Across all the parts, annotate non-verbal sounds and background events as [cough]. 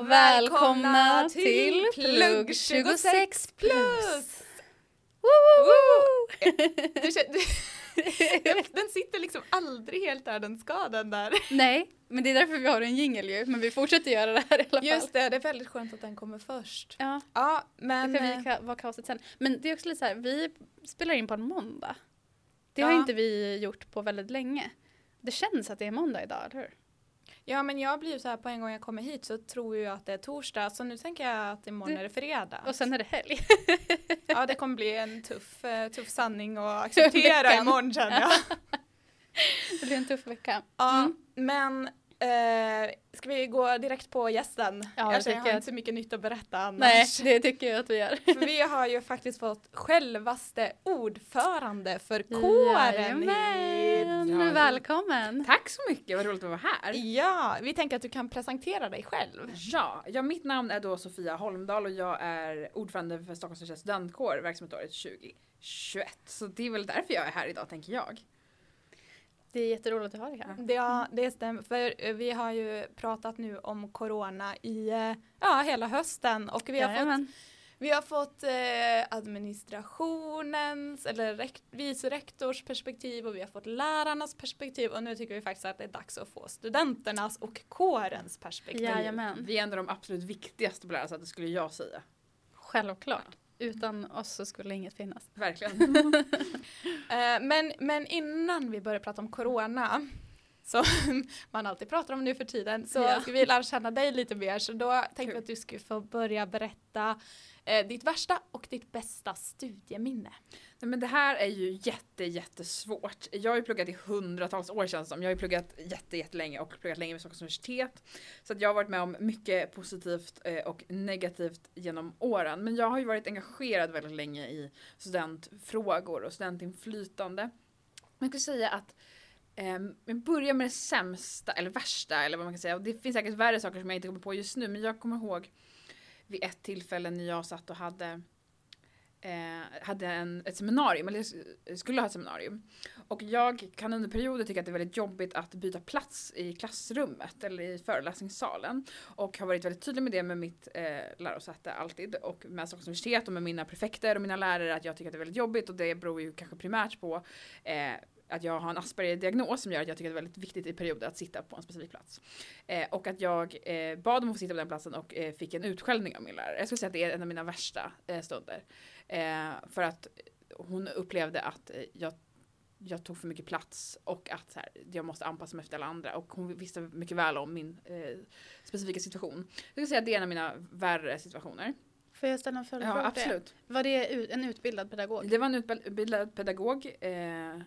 Och välkomna till Plugg 26 plus! Du- [laughs] den sitter liksom aldrig helt där den ska den där. Nej, men det är därför vi har en jingel ju, men vi fortsätter göra det här i alla fall. Just det, det är väldigt skönt att den kommer först. Ja, Ja, men... det kan vi eh, ka- vara kaoset sen. Men det är också lite så här, vi spelar in på en måndag. Det har Ja. inte vi gjort på väldigt länge. Det känns att det är måndag idag, eller hur? Ja, men jag blir ju så här på en gång jag kommer hit så tror jag att det är torsdag. Så nu tänker jag att imorgon är det fredag. Och sen är det helg. [laughs] Ja, det kommer bli en tuff, eh, tuff sanning att [laughs] acceptera imorgon känner jag. [laughs] det blir en tuff vecka. Ja, Mm. men eh, ska vi gå direkt på gästen? Ja, det jag har inte så mycket nytt att berätta annars. Nej, det tycker jag att vi gör. För vi har ju faktiskt fått självaste ordförande för kåren Jajamän, hit. välkommen! Tack så mycket, vad roligt att vara här. Ja, vi tänker att du kan presentera dig själv. Ja, ja, mitt namn är då Sofia Holmdahl och jag är ordförande för Stockholms studentkår verksamhetsåret 2021. Så det är väl därför jag är här idag tänker jag. Det är jätteroligt att ha dig här. Det, ja, det stämmer, för eh, vi har ju pratat nu om corona i eh, ja, hela hösten och vi har fått Jajamän. Vi har fått eh, administrationens eller vice rektors perspektiv och vi har fått lärarnas perspektiv och nu tycker vi faktiskt att det är dags att få studenternas och kårens perspektiv. Jajamän, Vi är ändå de absolut viktigaste på lärarsättet skulle jag säga. självklart. Utan oss så skulle inget finnas. Verkligen. [laughs] Eh, men, men innan vi börjar prata om corona som [laughs] man alltid pratar om nu för tiden så Ja. ska vi lära känna dig lite mer så då tänkte vi Kul. att du skulle få börja berätta eh, ditt värsta och ditt bästa studieminne. Nej, men det här är ju jätte, jättesvårt. Jag har ju pluggat i hundratals år känns det som. Jag har ju pluggat jätte, jättelänge och pluggat länge vid Stockholms universitet. Så att jag har varit med om mycket positivt eh, och negativt genom åren. Men jag har ju varit engagerad väldigt länge i studentfrågor och studentinflytande. Man kan skulle säga att vi jag börjar med det sämsta eller värsta eller vad man kan säga. Och det finns säkert värre saker som jag inte kommer på just nu. Men jag kommer ihåg vid ett tillfälle när jag satt och hade eh, hade en, ett seminarium, eller skulle ha ett seminarium. Och jag kan under perioder tycka att det är väldigt jobbigt att byta plats i klassrummet eller i föreläsningssalen. Och har varit väldigt tydlig med det med mitt eh, lärosäte alltid och med Stockholms universitet och med mina prefekter och mina lärare att jag tycker att det är väldigt jobbigt och det beror ju kanske primärt på eh, att jag har en Asperger-diagnos som gör att jag tycker att det är väldigt viktigt i perioder att sitta på en specifik plats. Eh, och att jag eh, bad om att få sitta på den platsen och eh, fick en utskällning av min lärare. Jag skulle säga att det är en av mina värsta eh, stunder. Eh, för att hon upplevde att eh, jag, jag tog för mycket plats och att så här, jag måste anpassa mig efter alla andra. Och hon visste mycket väl om min eh, specifika situation. Jag skulle säga att det är en av mina värre situationer. Får jag ställa en följdfråga? Ja, absolut. Var det en utbildad pedagog? Det var en utbildad pedagog eh,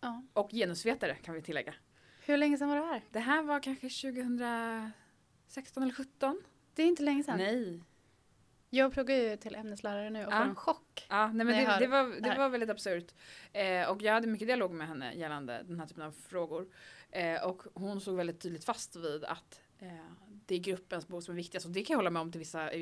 Ja. och genusvetare kan vi tillägga. Hur länge sedan var det här? Det här var kanske 2016 eller 17? Det är inte länge sedan. Nej. Jag pluggar ju till ämneslärare nu och Ja. får en chock. Ja, nej, men det, det, var, det det var väldigt absurt. Eh, och jag hade mycket dialog med henne gällande den här typen av frågor. Eh, och hon såg väldigt tydligt fast vid att eh, det är gruppens behov som är viktigast. Och det kan jag hålla med om till vissa, i,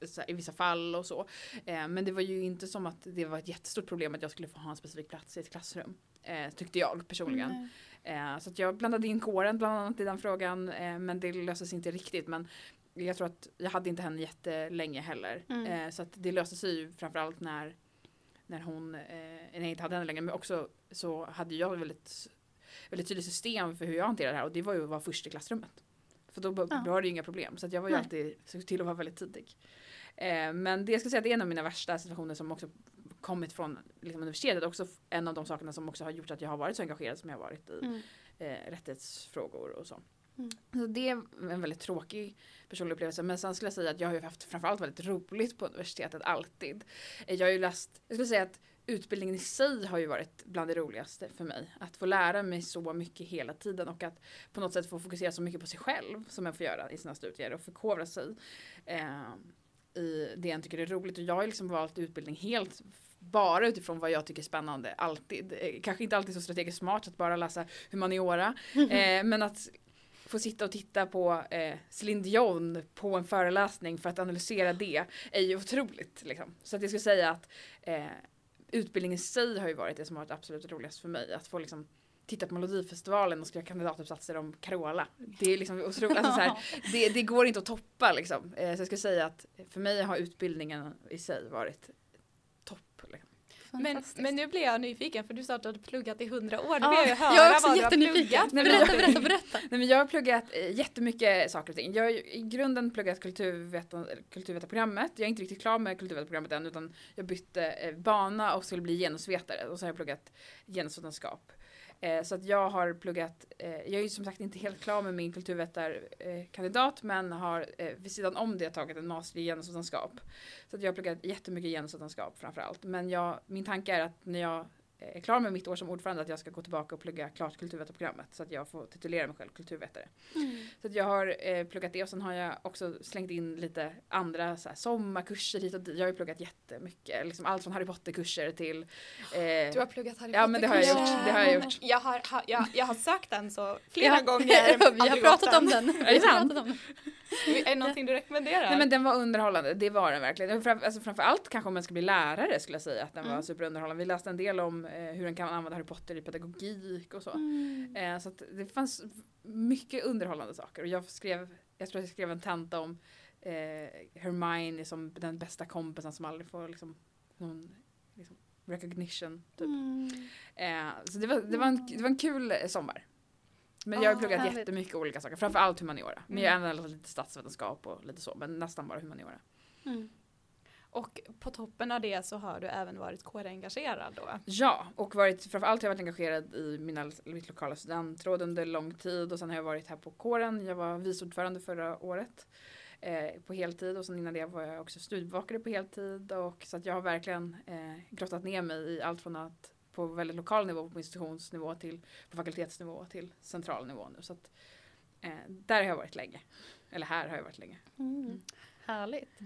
vissa, i vissa fall och så. Eh, men det var ju inte som att det var ett jättestort problem att jag skulle få ha en specifik plats i ett klassrum. Eh, tyckte jag personligen. Nej. Eh, så jag blandade in kåren bland annat i den frågan men det löses inte riktigt. Men jag tror att jag hade inte henne jättelänge heller. Mm. Eh, så att det löste sig ju framförallt när, när hon, eh, när jag inte hade henne längre. Men också så hade jag ett väldigt, väldigt tydligt system för hur jag hanterar det här och det var ju att vara först i klassrummet. För då Ja. var det ju inga problem. Så jag var ju Nej. alltid, såg till att vara väldigt tidig. Eh, men det jag ska säga att det är en av mina värsta situationer som också kommit från liksom, universitetet. Också en av de sakerna som också har gjort att jag har varit så engagerad som jag har varit i Mm. eh, rättighetsfrågor och så. Mm. Så det är en väldigt tråkig personlig upplevelse. Men sen skulle jag säga att jag har ju haft framförallt väldigt roligt på universitetet alltid. Eh, Jag har ju läst, jag skulle säga att utbildningen i sig har ju varit bland det roligaste för mig. Att få lära mig så mycket hela tiden och att på något sätt få fokusera så mycket på sig själv som man får göra i sina studier och förkovra sig eh, i det jag tycker är roligt. Och jag har liksom valt utbildning helt bara utifrån vad jag tycker är spännande, alltid. Eh, kanske inte alltid så strategiskt smart att bara läsa humaniora, [laughs] eh, men att få sitta och titta på eh, Céline Dion på en föreläsning för att analysera det är ju otroligt. Liksom. Så att jag skulle säga att eh, utbildning i sig har ju varit det som har varit absolut roligast för mig. Att få liksom titta på Melodifestivalen och skriva kandidatuppsatser om Carola. Det är liksom otroligt. Alltså så här, [laughs] det, det går inte att toppa liksom. Eh, så jag skulle säga att för mig har utbildningen i sig varit. Men, men nu blir jag nyfiken för du sa att du hade pluggat i hundra år. Nu Ja, vill jag höra jag är också vad jättenyfiken. pluggat. Nej, Berätta, berätta, berätta. Nej, men jag har pluggat eh, jättemycket saker och ting. Jag har i grunden pluggat kulturvetan, kulturvetarprogrammet. Jag är inte riktigt klar med kulturvetarprogrammet än utan jag bytte eh, bana och skulle bli genusvetare och så har jag pluggat genusvetenskap. Eh, så att jag har pluggat, eh, jag är ju som sagt inte helt klar med min kulturvetarkandidat men har eh, vid sidan om det tagit en master i genusvetenskap. Så att jag har pluggat jättemycket genusvetenskap framförallt. Men jag, min tanke är att när jag är klar med mitt år som ordförande att jag ska gå tillbaka och plugga klart kulturvetarprogrammet så att jag får titulera mig själv kulturvetare. Mm. Så att jag har eh, pluggat det och sen har jag också slängt in lite andra så här, sommarkurser hit och dit. Jag har ju pluggat jättemycket, liksom allt från Harry Potter-kurser till... Eh, Du har pluggat Harry Ja, men det har jag Potter-kurser. gjort, det har jag gjort. Jag har, ha, jag, jag har sökt den så [laughs] flera [laughs] Ja. gånger. Vi har pratat om den. [laughs] Är det sant? pratat om den. Är det någonting du rekommenderar? Nej men den var underhållande, det var den verkligen. Fram, alltså, framförallt kanske om man ska bli lärare skulle jag säga att den var Mm. superunderhållande. Vi läste en del om eh, hur den kan använda Harry Potter i pedagogik och så. Mm. Eh, så det fanns mycket underhållande saker och jag skrev, jag tror att jag skrev en tenta om eh, Hermione som den bästa kompisen som aldrig får liksom, någon liksom, recognition. Typ. Mm. Eh, så det var, det, var en, det var en kul eh, sommar. Men jag har Ah, pluggat härligt. jättemycket olika saker, framförallt humaniora. Men Mm. jag har även läst lite statsvetenskap och lite så, men nästan bara humaniora. Mm. Och på toppen av det så har du även varit kårengagerad då. Ja, och varit, framförallt har jag varit engagerad i mina, mitt lokala studentråd under lång tid och sen har jag varit här på kåren. Jag var vice ordförande förra året eh, på heltid och sen innan det var jag också studiebevakare på heltid och så att jag har verkligen eh, grottat ner mig i allt från att på väldigt lokal nivå, på institutionsnivå till på fakultetsnivå till central nivå nu. Så att, eh, där har jag varit länge. Eller här har jag varit länge. Mm. Härligt.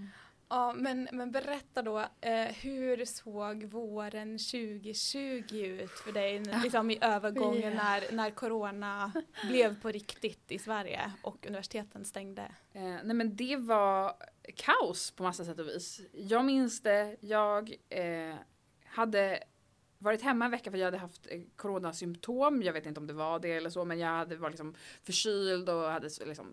Ja, men, men berätta då, eh, hur såg våren 2020 ut för dig liksom i övergången när, när corona blev på riktigt i Sverige och universiteten stängde? Eh, nej men det var kaos på massa sätt och vis. Jag minns det, jag eh, hade varit hemma en vecka för jag hade haft eh, coronasymptom. Jag vet inte om det var det eller så men jag hade varit liksom förkyld och hade liksom,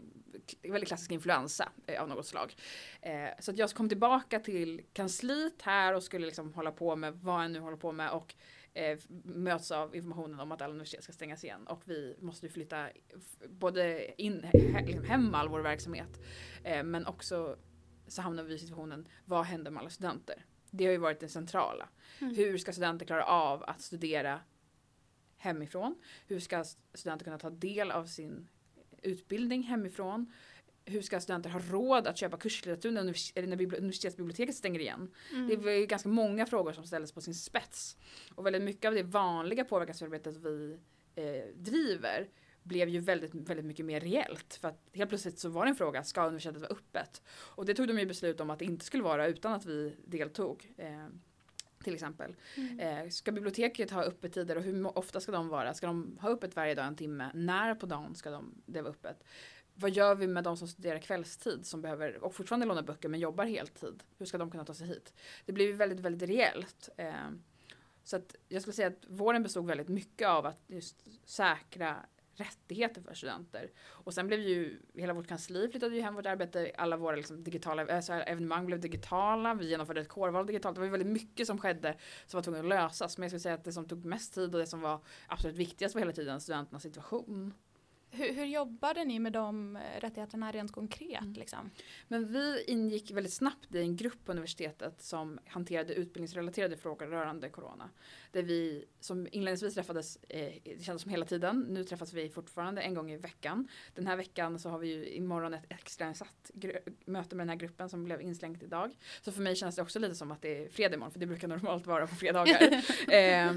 väldigt klassisk influensa eh, av något slag. Eh, så att jag kom tillbaka till kansliet här och skulle liksom hålla på med vad jag nu håller på med och eh, möts av informationen om att alla universitet ska stängas igen och vi måste ju flytta både in, he, liksom hem all vår verksamhet eh, men också så hamnar vi i situationen vad händer med alla studenter? Det har ju varit det centrala. Mm. Hur ska studenter klara av att studera hemifrån? Hur ska studenter kunna ta del av sin utbildning hemifrån? Hur ska studenter ha råd att köpa kurslitteratur när, när bibli- universitetsbiblioteket stänger igen? Mm. Det ju ganska många frågor som ställdes på sin spets. Och väldigt mycket av det vanliga påverkansarbetet vi eh, driver blev ju väldigt, väldigt mycket mer reellt. För att helt plötsligt så var det en fråga, ska universitetet vara öppet? Och det tog de ju beslut om att det inte skulle vara utan att vi deltog. Eh, till exempel. Mm. Eh, ska biblioteket ha öppettider och hur ofta ska de vara? Ska de ha öppet varje dag en timme? När på dagen ska de, det vara öppet? Vad gör vi med de som studerar kvällstid som behöver och fortfarande låna böcker men jobbar heltid? Hur ska de kunna ta sig hit? Det blir ju väldigt, väldigt reellt. Eh, Så att jag skulle säga att våren bestod väldigt mycket av att just säkra rättigheter för studenter. Och sen blev ju hela vårt kansli flyttade ju hem vårt arbete, alla våra liksom digitala alltså evenemang blev digitala, vi genomförde ett kårval digitalt. Det var ju väldigt mycket som skedde som var tvunget att lösas. Men jag skulle säga att det som tog mest tid och det som var absolut viktigast var hela tiden studenternas situation. Hur, hur jobbade ni med de eh, rättigheterna rent konkret? Mm. Liksom? Men vi ingick väldigt snabbt i en grupp på universitetet som hanterade utbildningsrelaterade frågor rörande corona. Där vi som inledningsvis träffades, eh, det kändes som hela tiden, nu träffas vi fortfarande en gång i veckan. Den här veckan så har vi ju imorgon ett extrainsatt möte med den här gruppen som blev inslängt idag. Så för mig känns det också lite som att det är fredag imorgon, för det brukar normalt vara på fredagar. [laughs] eh,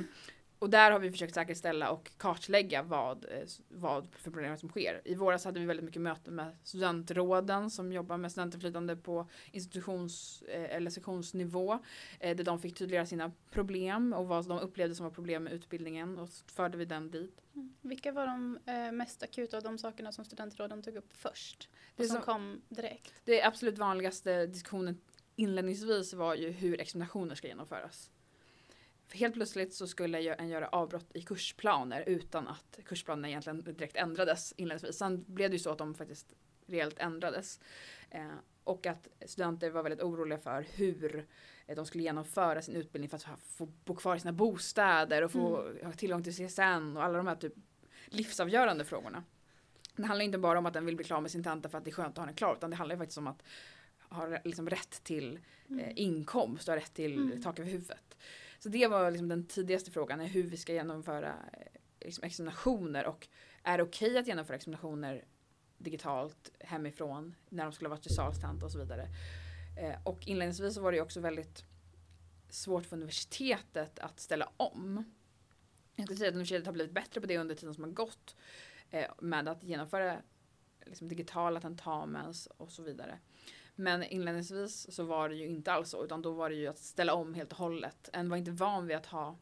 och där har vi försökt säkerställa och kartlägga vad, eh, vad för problem som sker. I våras hade vi väldigt mycket möten med studentråden som jobbar med studentinflytande på institutions eh, eller sektionsnivå. Eh, där de fick tydliggöra sina problem och vad de upplevde som var problem med utbildningen och så förde vi den dit. Mm. Vilka var de mest akuta av de sakerna som studentråden tog upp först? Det som som- kom direkt? Det absolut vanligaste diskussionen inledningsvis var ju hur examinationer ska genomföras. För helt plötsligt så skulle en göra avbrott i kursplaner utan att kursplanerna egentligen direkt ändrades inledningsvis. Sen blev det ju så att de faktiskt reellt ändrades. Eh, och att studenter var väldigt oroliga för hur eh, de skulle genomföra sin utbildning för att få bo kvar i sina bostäder och få ha tillgång till CSN och alla de här typ livsavgörande frågorna. Det handlar inte bara om att den vill bli klar med sin tenta för att det är skönt att ha den klar utan det handlar ju faktiskt om att ha liksom rätt till eh, inkomst och rätt till Mm. tak över huvudet. Så det var liksom den tidigaste frågan, är hur vi ska genomföra eh, liksom examinationer och är det okej att genomföra examinationer digitalt hemifrån när de skulle ha varit i salstant och så vidare. Eh, och inledningsvis så var det också väldigt svårt för universitetet att ställa om. Jag skulle säga att universitetet har blivit bättre på det under tiden som har gått eh, med att genomföra liksom, digitala tentamens och så vidare. Men inledningsvis så var det ju inte alls så utan då var det ju att ställa om helt och hållet. En var inte van vid att ha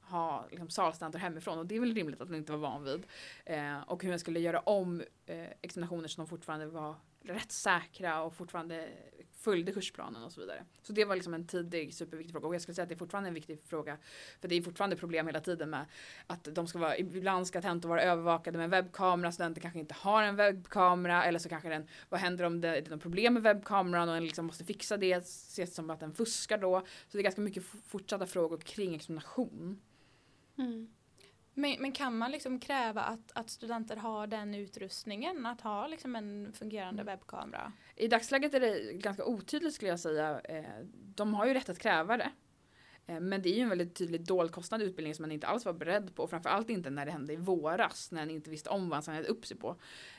ha liksom salstanter hemifrån och det är väl rimligt att den inte var van vid. Eh, och hur jag skulle göra om eh, examinationer som fortfarande var rätt säkra och fortfarande följde kursplanen och så vidare. Så det var liksom en tidig superviktig fråga och jag skulle säga att det är fortfarande en viktig fråga för det är fortfarande problem hela tiden med att de ska vara, ibland ska tentor vara övervakade med en webbkamera, studenter kanske inte har en webbkamera eller så kanske den, vad händer om det är något problem med webbkameran och en liksom måste fixa det, ses som att den fuskar då. Så det är ganska mycket fortsatta frågor kring examination. Mm. Men, men kan man liksom kräva att, att studenter har den utrustningen, att ha liksom en fungerande Mm. webbkamera? I dagsläget är det ganska otydligt skulle jag säga. Eh, De har ju rätt att kräva det. Eh, Men det är ju en väldigt tydlig dold kostnad i utbildningen som man inte alls var beredd på. Framförallt inte när det hände i våras när ni inte visste om vad han signade upp sig på.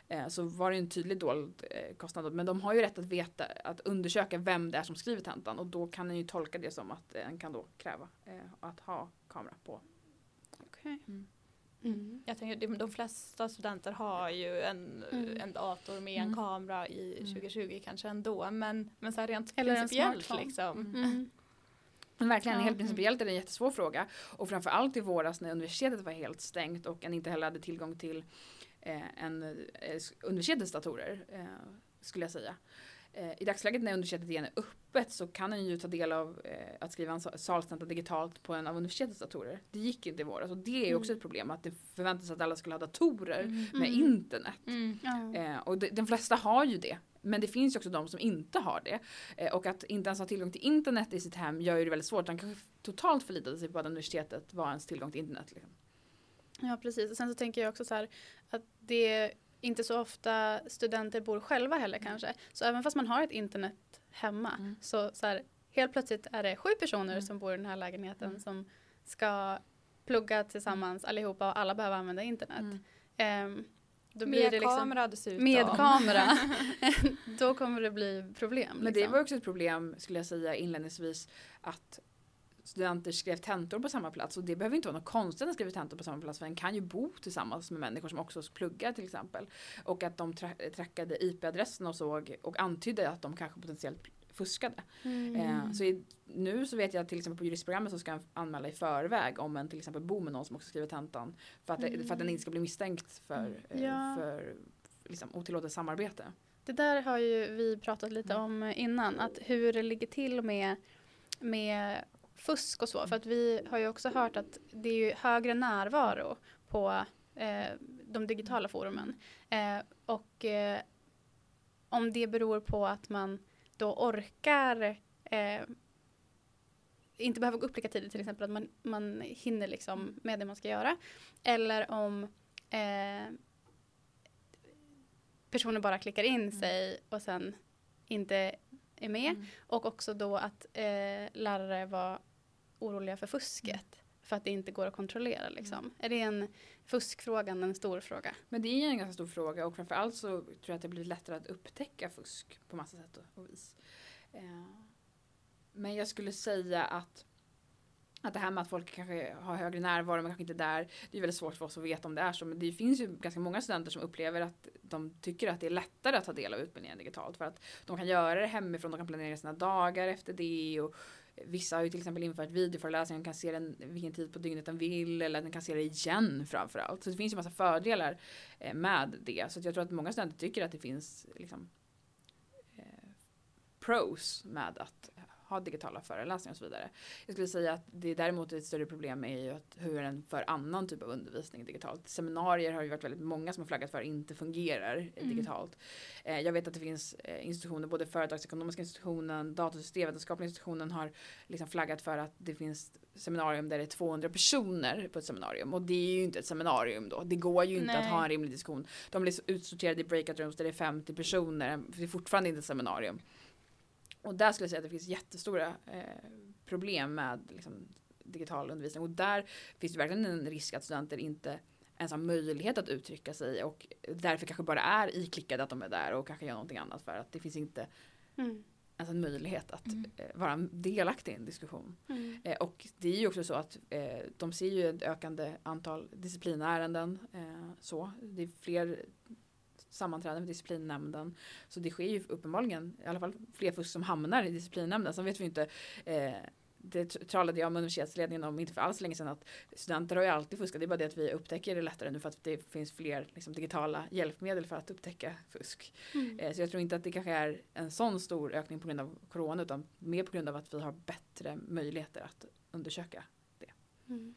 Eh, Så var det en tydlig dold kostnad. Men de har ju rätt att veta, att undersöka vem det är som skriver tentan. Och då kan en ju tolka det som att en kan då kräva att ha kamera på. Okej. Mm. Mm. Jag tänker, de, de flesta studenter har ju en, Mm. en dator med en Mm. kamera i Mm. 2020 kanske ändå. Men, men så här rent Eller en principiellt smartphone. liksom. Mm. Men verkligen, Ja. helt principiellt är det en jättesvår fråga. Och framförallt i våras när universitetet var helt stängt och en inte heller hade tillgång till eh, en, eh, universitetets datorer, eh, skulle jag säga. Eh, I dagsläget när universitetet igen är öppet så kan en ju ta del av eh, att skriva en sa- salstenta digitalt på en av universitetets datorer. Det gick inte i våras och det är ju också ett problem att det förväntas att alla skulle ha datorer med Mm. internet. Mm. Eh, och de, de flesta har ju det. Men det finns ju också de som inte har det. Eh, och att inte ens ha tillgång till internet i sitt hem gör ju det väldigt svårt. Han kanske totalt förlitade sig på att universitetet var ens tillgång till internet. Liksom. Ja, precis. Och sen så tänker jag också så här att det inte så ofta studenter bor själva heller kanske. Så även fast man har ett internet hemma Mm. så, så här, helt plötsligt är det sju personer Mm. som bor i den här lägenheten Mm. som ska plugga tillsammans allihopa och alla behöver använda internet. Mm. Ehm, då blir Med det liksom kamera dessutom. med [laughs] kamera. [laughs] då kommer det bli problem. Men det liksom. var också ett problem skulle jag säga inledningsvis att studenter skrev tentor på samma plats och det behöver inte vara något konstigt att skriva tentor på samma plats för en kan ju bo tillsammans med människor som också pluggar till exempel. Och att de tra- trackade IP-adressen och såg och antydde att de kanske potentiellt fuskade. Mm. Eh, så i, nu så vet jag till exempel på juristprogrammet så ska en anmäla i förväg om en till exempel bor med någon som också skriver tentan. För att, det, för att den inte ska bli misstänkt för, eh, Ja. för liksom, otillåtet samarbete. Det där har ju vi pratat lite Mm. om innan, att hur det ligger till med, med fusk och så. För att vi har ju också hört att det är ju högre närvaro på eh, de digitala forumen. Eh, och eh, om det beror på att man då orkar eh, inte behöver gå upp lika tidigt till exempel att man, man hinner liksom med det man ska göra. Eller om eh, personen bara klickar in Mm. sig och sen inte är med. Mm. Och också då att eh, lärare var oroliga för fusket. För att det inte går att kontrollera liksom. Är det en fuskfrågan en stor fråga? Men det är en ganska stor fråga och framförallt så tror jag att det blir lättare att upptäcka fusk på massa sätt och- vis. Eh, Men jag skulle säga att att det här med att folk kanske har högre närvaro men kanske inte är där. Det är väldigt svårt för oss att veta om det är så. Men det finns ju ganska många studenter som upplever att de tycker att det är lättare att ta del av utbildningen digitalt. För att de kan göra det hemifrån, de kan planera sina dagar efter det. Och vissa har ju till exempel infört videoföreläsningar, de kan se den vilken tid på dygnet den vill. Eller att den kan se det igen framförallt. Så det finns ju massa fördelar eh, med det. Så jag tror att många studenter tycker att det finns liksom, eh, pros med att ha digitala föreläsningar och så vidare. Jag skulle säga att det däremot är ett större problem är ju att hur den för annan typ av undervisning digitalt. Seminarier har ju varit väldigt många som har flaggat för inte fungerar eh, digitalt. Eh, jag vet att det finns eh, institutioner, både företagsekonomiska institutionen, datorsystemvetenskapliga institutionen har liksom flaggat för att det finns seminarium där det är 200 personer på ett seminarium och det är ju inte ett seminarium då. Det går ju inte Nej. att ha en rimlig diskussion. De blir utsorterade i breakout rooms där det är 50 personer. Det är fortfarande inte ett seminarium. Och där skulle jag säga att det finns jättestora eh, problem med liksom, digital undervisning. Och där finns det verkligen en risk att studenter inte ens har möjlighet att uttrycka sig och därför kanske bara är iklickade att de är där och kanske gör någonting annat för att det finns inte Mm. ens en möjlighet att Mm. eh, vara delaktig i en diskussion. Mm. Eh, och det är ju också så att eh, de ser ju ett ökande antal disciplinärenden. Eh, så. Det är fler sammanträden för disciplinnämnden. Så det sker ju uppenbarligen i alla fall fler fusk som hamnar i disciplinnämnden. Sen vet vi inte eh, det talade jag med universitetsledningen om inte för alls länge sedan att studenter har ju alltid fuskat. Det är bara det att vi upptäcker det lättare nu för att det finns fler liksom, digitala hjälpmedel för att upptäcka fusk. Mm. Eh, Så jag tror inte att det kanske är en sån stor ökning på grund av corona utan mer på grund av att vi har bättre möjligheter att undersöka. Mm.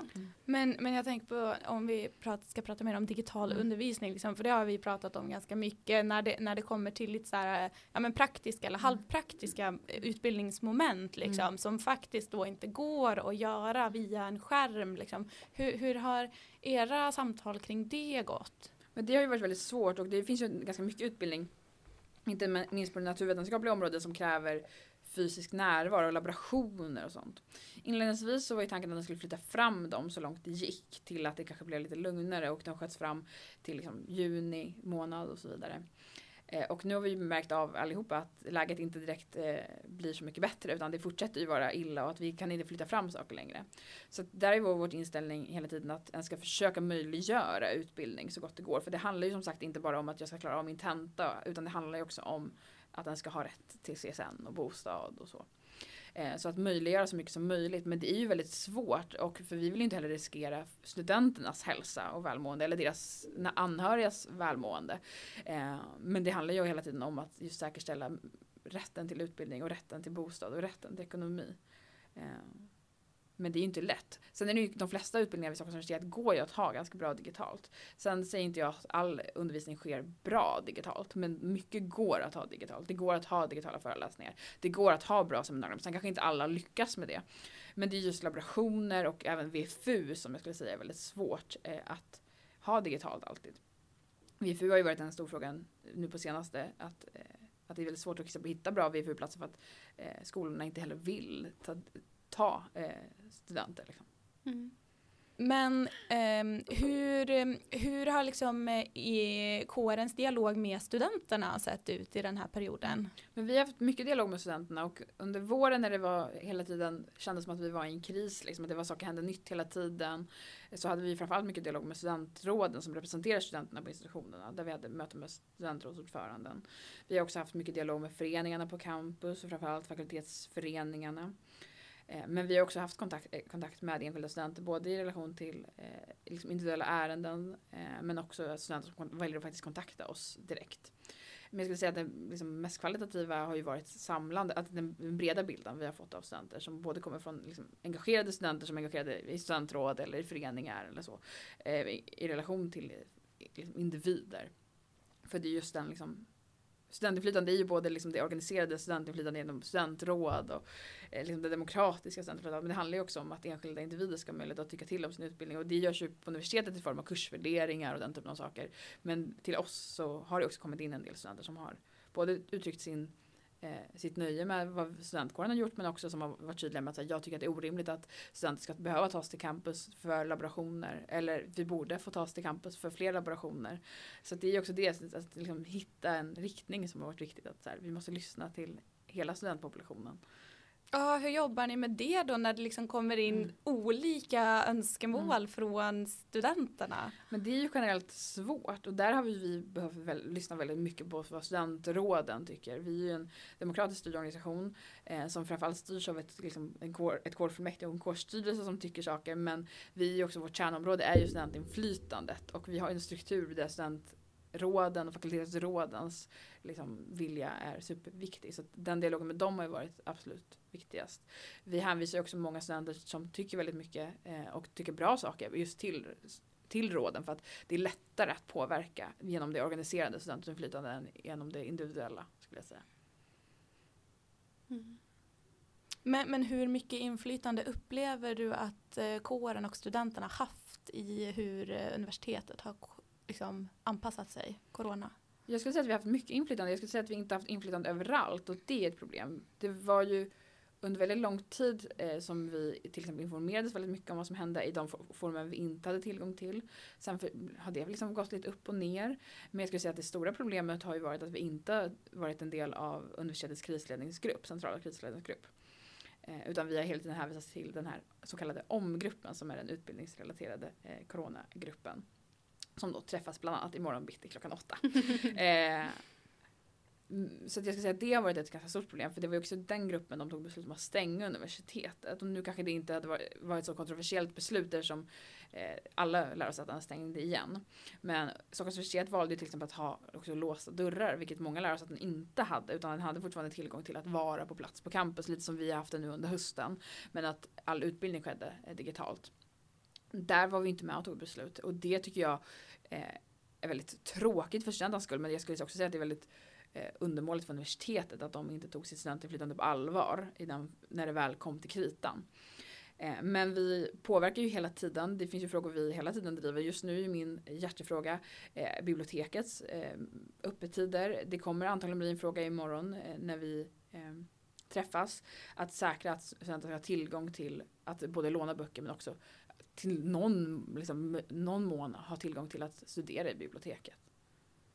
Intressant. Men, men jag tänker på om vi prat, ska prata mer om digital Mm. undervisning, liksom, för det har vi pratat om ganska mycket när det, när det kommer till lite så här, ja, men praktiska eller halvpraktiska eh, utbildningsmoment liksom, Mm. som faktiskt då inte går att göra via en skärm. Liksom. Hur, hur har era samtal kring det gått? Men det har ju varit väldigt svårt och det finns ju ganska mycket utbildning. Inte minst på det naturvetenskapliga området som kräver fysisk närvaro och laborationer och sånt. Inledningsvis så var ju tanken att den skulle flytta fram dem så långt det gick till att det kanske blev lite lugnare och de sköts fram till liksom juni månad och så vidare. Eh, och nu har vi ju märkt av allihopa att läget inte direkt eh, blir så mycket bättre utan det fortsätter ju vara illa och att vi kan inte flytta fram saker längre. Så där är vår, vår inställning hela tiden att en ska försöka möjliggöra utbildning så gott det går. För det handlar ju som sagt inte bara om att jag ska klara av min tenta utan det handlar ju också om att den ska ha rätt till CSN och bostad och så. Eh, så att möjliggöra så mycket som möjligt. Men det är ju väldigt svårt och för vi vill ju inte heller riskera studenternas hälsa och välmående eller deras anhörigas välmående. Eh, men det handlar ju hela tiden om att just säkerställa rätten till utbildning och rätten till bostad och rätten till ekonomi. Eh, men det är ju inte lätt. Sen är det ju de flesta utbildningar vid Stockholms universitet går ju att ha ganska bra digitalt. Sen säger inte jag att all undervisning sker bra digitalt. Men mycket går att ha digitalt. Det går att ha digitala föreläsningar. Det går att ha bra seminarier. Sen kanske inte alla lyckas med det. Men det är just laborationer och även VFU som jag skulle säga är väldigt svårt eh, att ha digitalt alltid. VFU har ju varit en stor fråga nu på senaste. Att, eh, att det är väldigt svårt att hitta bra VFU-platser för att eh, skolorna inte heller vill ta, ta eh, studenter. Liksom. Mm. Men ehm, hur, hur har liksom eh, i kårens dialog med studenterna sett ut i den här perioden? Men vi har haft mycket dialog med studenterna och under våren när det var hela tiden kändes som att vi var i en kris, liksom, att det var saker hände nytt hela tiden. Så hade vi framförallt mycket dialog med studentråden som representerar studenterna på institutionerna. Där vi hade möten med studentrådsordföranden. Vi har också haft mycket dialog med föreningarna på campus och framförallt fakultetsföreningarna. Eh, men vi har också haft kontakt, eh, kontakt med enskilda studenter både i relation till eh, liksom individuella ärenden eh, men också studenter som väljer att faktiskt kontakta oss direkt. men jag skulle säga att det liksom mest kvalitativa har ju varit samlande, att den breda bilden vi har fått av studenter som både kommer från liksom engagerade studenter som är engagerade i studentråd eller i föreningar eller så. Eh, i, i, relation till liksom, individer. För det är just den liksom studentinflytande är ju både liksom det organiserade studentinflytandet genom studentråd och eh, liksom det demokratiska studentinflytandet. Men det handlar ju också om att enskilda individer ska ha möjlighet att tycka till om sin utbildning. Och det görs ju på universitetet i form av kursvärderingar och den typen av saker. Men till oss så har det också kommit in en del studenter som har både uttryckt sin Eh, sitt nöje med vad studentkåren har gjort men också som har varit tydliga med att här, jag tycker att det är orimligt att studenter ska behöva tas till campus för laborationer eller vi borde få tas till campus för fler laborationer. Så det är också det, att, att liksom hitta en riktning som har varit viktigt. Att så här, vi måste lyssna till hela studentpopulationen. Ja, hur jobbar ni med det då när det liksom kommer in mm. olika önskemål mm. från studenterna? Men det är ju generellt svårt och där har vi, vi behövt väl, lyssna väldigt mycket på vad studentråden tycker. Vi är ju en demokratiskt styrd organisation eh, som framförallt styrs av ett, liksom, en kår, ett kårfullmäktige och en kårstyrelse som tycker saker men vi är också, vårt kärnområde är ju studentinflytandet och vi har en struktur där råden och fakultetsrådens liksom, vilja är superviktig. Så den dialogen med dem har ju varit absolut viktigast. Vi hänvisar också många studenter som tycker väldigt mycket eh, och tycker bra saker just till till råden för att det är lättare att påverka genom det organiserade studentinflytandet än genom det individuella. skulle jag säga. Mm. Men, men hur mycket inflytande upplever du att eh, kåren och studenterna haft i hur eh, universitetet har liksom, anpassat sig, corona? Jag skulle säga att vi har haft mycket inflytande. Jag skulle säga att vi inte haft inflytande överallt och det är ett problem. Det var ju under väldigt lång tid eh, som vi till exempel informerades väldigt mycket om vad som hände i de former vi inte hade tillgång till. Sen för, har det liksom gått lite upp och ner. Men jag skulle säga att det stora problemet har ju varit att vi inte varit en del av universitetets krisledningsgrupp, centrala krisledningsgrupp. Eh, utan vi har hela tiden hänvisats till den här så kallade omgruppen som är den utbildningsrelaterade eh, coronagruppen. Som då träffas bland annat imorgon bitti klockan åtta. [laughs] eh, Mm, så jag ska säga att det har varit ett ganska stort problem för det var också den gruppen de tog beslut om att stänga universitetet. Och nu kanske det inte hade varit, så kontroversiellt beslut eftersom eh, alla lärosäten stängde igen. Men Stockholms universitet valde till exempel att ha också låsta dörrar vilket många lärosäten inte hade utan den hade fortfarande tillgång till att vara på plats på campus lite som vi har haft det nu under hösten. Men att all utbildning skedde eh, digitalt. Där var vi inte med och tog beslut och det tycker jag eh, är väldigt tråkigt för studenternas skull men jag skulle också säga att det är väldigt eh, undermåligt för universitetet att de inte tog sitt studentinflytande på allvar i den, när det väl kom till kritan. Eh, men vi påverkar ju hela tiden. Det finns ju frågor vi hela tiden driver. Just nu är min hjärtefråga eh, bibliotekets eh, öppettider. Det kommer antagligen bli en fråga imorgon eh, när vi eh, träffas. Att säkra att studenter har tillgång till att både låna böcker men också till någon, liksom, någon mån ha tillgång till att studera i biblioteket.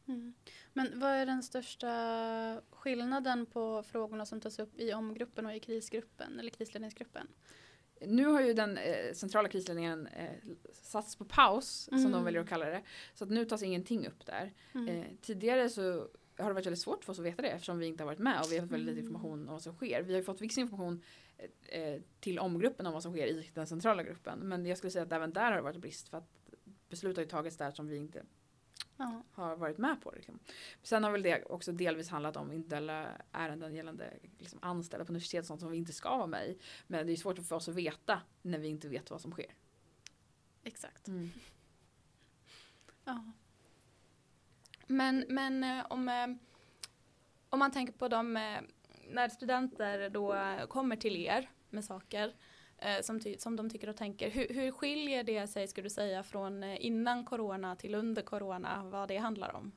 Mm. Men vad är den största skillnaden på frågorna som tas upp i omgruppen och i krisgruppen eller krisledningsgruppen? Nu har ju den eh, centrala krisledningen eh, satts på paus mm. som de mm. väljer att kalla det. Så att nu tas ingenting upp där. Mm. Eh, tidigare så har det varit väldigt svårt för oss att veta det eftersom vi inte har varit med och vi har fått väldigt lite mm. information om vad som sker. Vi har ju fått viss information eh, till omgruppen om vad som sker i den centrala gruppen. Men jag skulle säga att även där har det varit brist för att beslut har ju tagits där som vi inte ja. har varit med på. Liksom. Sen har väl det också delvis handlat om individuella ärenden gällande liksom, anställda på universitet sånt som vi inte ska vara med i. Men det är svårt för oss att veta när vi inte vet vad som sker. Exakt. Mm. Ja. Men, men eh, om, eh, om man tänker på de, eh, när studenter då kommer till er med saker som, som de tycker och tänker. Hur, hur skiljer det sig, skulle du säga, från innan corona till under corona, vad det handlar om?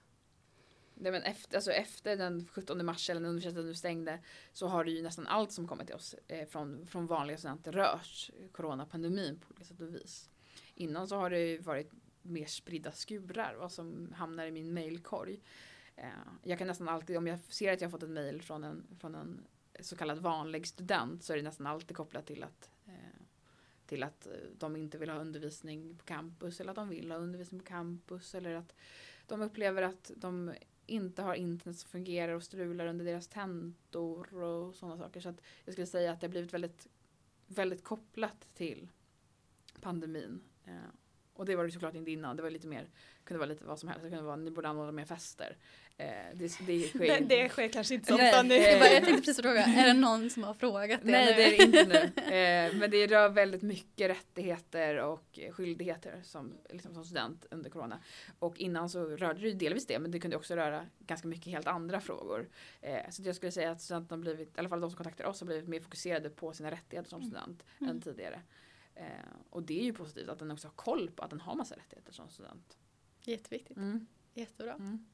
Nej, men efter, alltså efter den 17 mars eller när universitetet nu stängde så har det ju nästan allt som kommit till oss eh, från, från vanliga studenter rört coronapandemin på olika sätt och vis. Innan så har det ju varit mer spridda skurar vad som hamnar i min mailkorg. Eh, jag kan nästan alltid, om jag ser att jag har fått en mail från en, från en så kallad vanlig student så är det nästan alltid kopplat till att eh, till att eh, de inte vill ha undervisning på campus eller att de vill ha undervisning på campus eller att de upplever att de inte har internet som fungerar och strular under deras tentor och sådana saker. Så att jag skulle säga att det har blivit väldigt, väldigt kopplat till pandemin. Eh, Och det var det såklart inte innan. Det var lite mer, kunde vara lite vad som helst. Det kunde vara, ni borde anordna mer fester. Eh, det, det sker Det, det sker kanske inte så Nej, ofta nu. bara, jag tänkte precis fråga, [laughs] är det någon som har frågat det Nej nu? det är det inte nu. [laughs] Eh, men det rör väldigt mycket rättigheter och eh, skyldigheter som, liksom, som student under corona. Och innan så rörde det ju delvis det men det kunde också röra ganska mycket helt andra frågor. Eh, så jag skulle säga att studenterna har blivit, i alla fall de som kontaktar oss har blivit mer fokuserade på sina rättigheter som student Mm. än tidigare. Eh, och det är ju positivt att den också har koll på att den har massa rättigheter som student. Jätteviktigt, Mm. jättebra. Mm.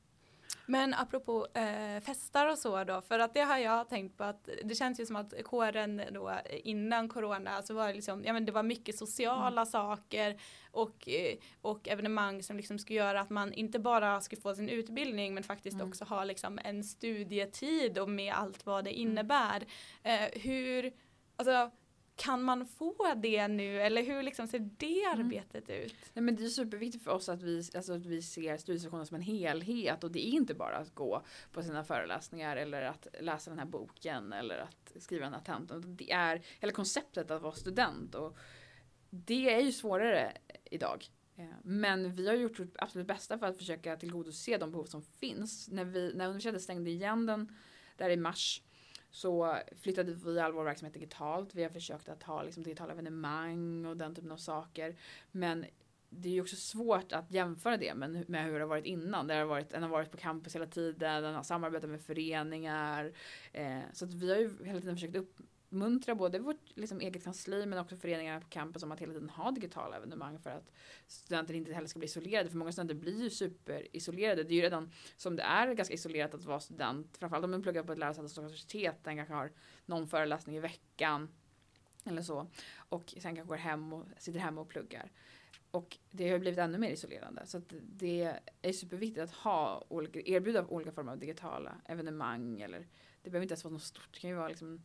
Men apropå eh, festar och så då, för att det har jag tänkt på att det känns ju som att kåren då innan corona så var det liksom, ja men det var mycket sociala saker och, eh, och evenemang som liksom skulle göra att man inte bara skulle få sin utbildning men faktiskt Mm. också ha liksom en studietid och med allt vad det innebär. Eh, hur, alltså kan man få det nu eller hur liksom ser det arbetet ut? Nej, men det är superviktigt för oss att vi, alltså, att vi ser studiesessionen som en helhet och det är inte bara att gå på sina föreläsningar eller att läsa den här boken eller att skriva den här tentan. utan Det är hela konceptet att vara student och det är ju svårare idag. Eh, Men vi har gjort vårt absolut bästa för att försöka tillgodose de behov som finns. När, vi, när universitetet stängde igen den där i mars så flyttade vi all vår verksamhet digitalt. Vi har försökt att ha liksom, digitala evenemang och den typen av saker. Men det är ju också svårt att jämföra det med, med hur det har varit innan. Det har varit, den har varit på campus hela tiden, den har samarbetat med föreningar. Eh, så att vi har ju hela tiden försökt uppmuntra både vårt liksom, eget kansli men också föreningarna på campus om att hela tiden ha digitala evenemang för att studenter inte heller ska bli isolerade. För många studenter blir ju superisolerade. Det är ju redan som det är ganska isolerat att vara student. Framförallt om man pluggar på ett lärosäte som Stockholms universitet. Den kanske har någon föreläsning i veckan. Eller så. Och sen kanske går hem och sitter hemma och pluggar. Och det har ju blivit ännu mer isolerande. Så att det är superviktigt att ha olika, erbjuda olika former av digitala evenemang. Eller, det behöver inte ens vara något stort. Det kan ju vara liksom,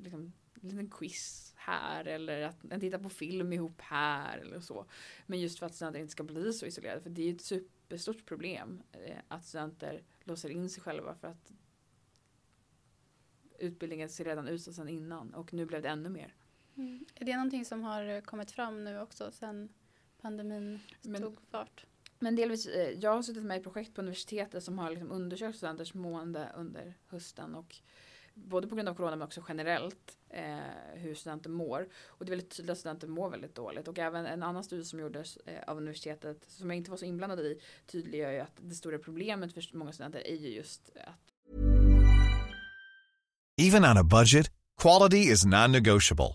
liksom en liten quiz här. Eller att en titta på film ihop här. Eller så. Men just för att studenter inte ska bli så isolerade. För det är ju ett superstort problem. Eh, att studenter låser in sig själva för att utbildningen ser redan ut sedan innan. Och nu blev det ännu mer. Mm. Är det någonting som har kommit fram nu också sen pandemin Men- tog fart? Men delvis, eh, jag har suttit med i projekt på universitetet som har liksom undersökt studenters mående under hösten och både på grund av corona men också generellt eh, hur studenter mår. Och det är väldigt tydligt att studenter mår väldigt dåligt och även en annan studie som gjordes eh, av universitetet som jag inte var så inblandad i tydliggör ju att det stora problemet för många studenter är ju just att Even on a budget, quality is non-negotiable.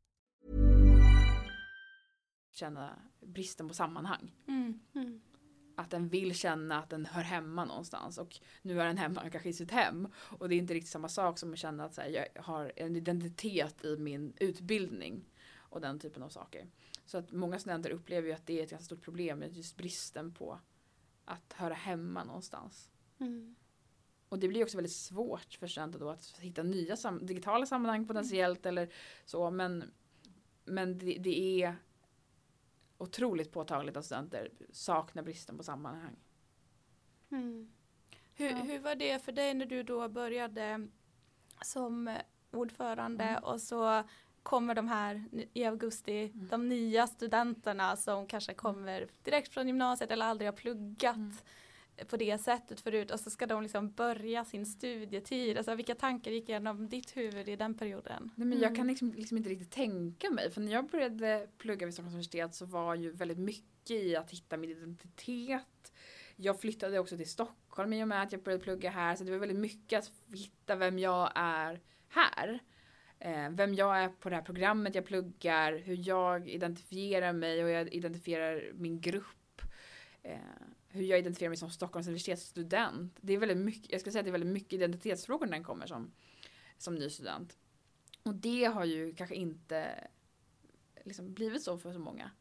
Känna bristen på sammanhang. Mm. Att den vill känna att den hör hemma någonstans och nu är den hemma kanske i sitt hem. Och det är inte riktigt samma sak som att känna att här, jag har en identitet i min utbildning och den typen av saker. Så att många studenter upplever ju att det är ett ganska stort problem med just bristen på att höra hemma någonstans. Mm. Och det blir också väldigt svårt för studenter då att hitta nya sam- digitala sammanhang potentiellt eller så. Men, men det, det är otroligt påtagligt att studenter saknar bristen på sammanhang. Mm. Hur, Ja. hur var det för dig när du då började som ordförande Mm. och så kommer de här i augusti, de nya studenterna som kanske kommer direkt från gymnasiet eller aldrig har pluggat Mm. På det sättet förut och så ska de liksom börja sin studietid. Alltså vilka tankar gick igenom ditt huvud i den perioden? Nej, men jag Mm. kan liksom, liksom inte riktigt tänka mig. För när jag började plugga vid Stockholms universitet så var ju väldigt mycket i att hitta min identitet. Jag flyttade också till Stockholm i och med att jag började plugga här. Så det var väldigt mycket att hitta vem jag är här. Eh, vem jag är på det här programmet jag pluggar. Hur jag identifierar mig och jag identifierar min grupp. Hur jag identifierar mig som Stockholms universitetsstudent. Det är väldigt mycket, jag ska säga att det är väldigt mycket identitetsfrågor när den kommer som, som ny student. Och det har ju kanske inte liksom blivit så för så många.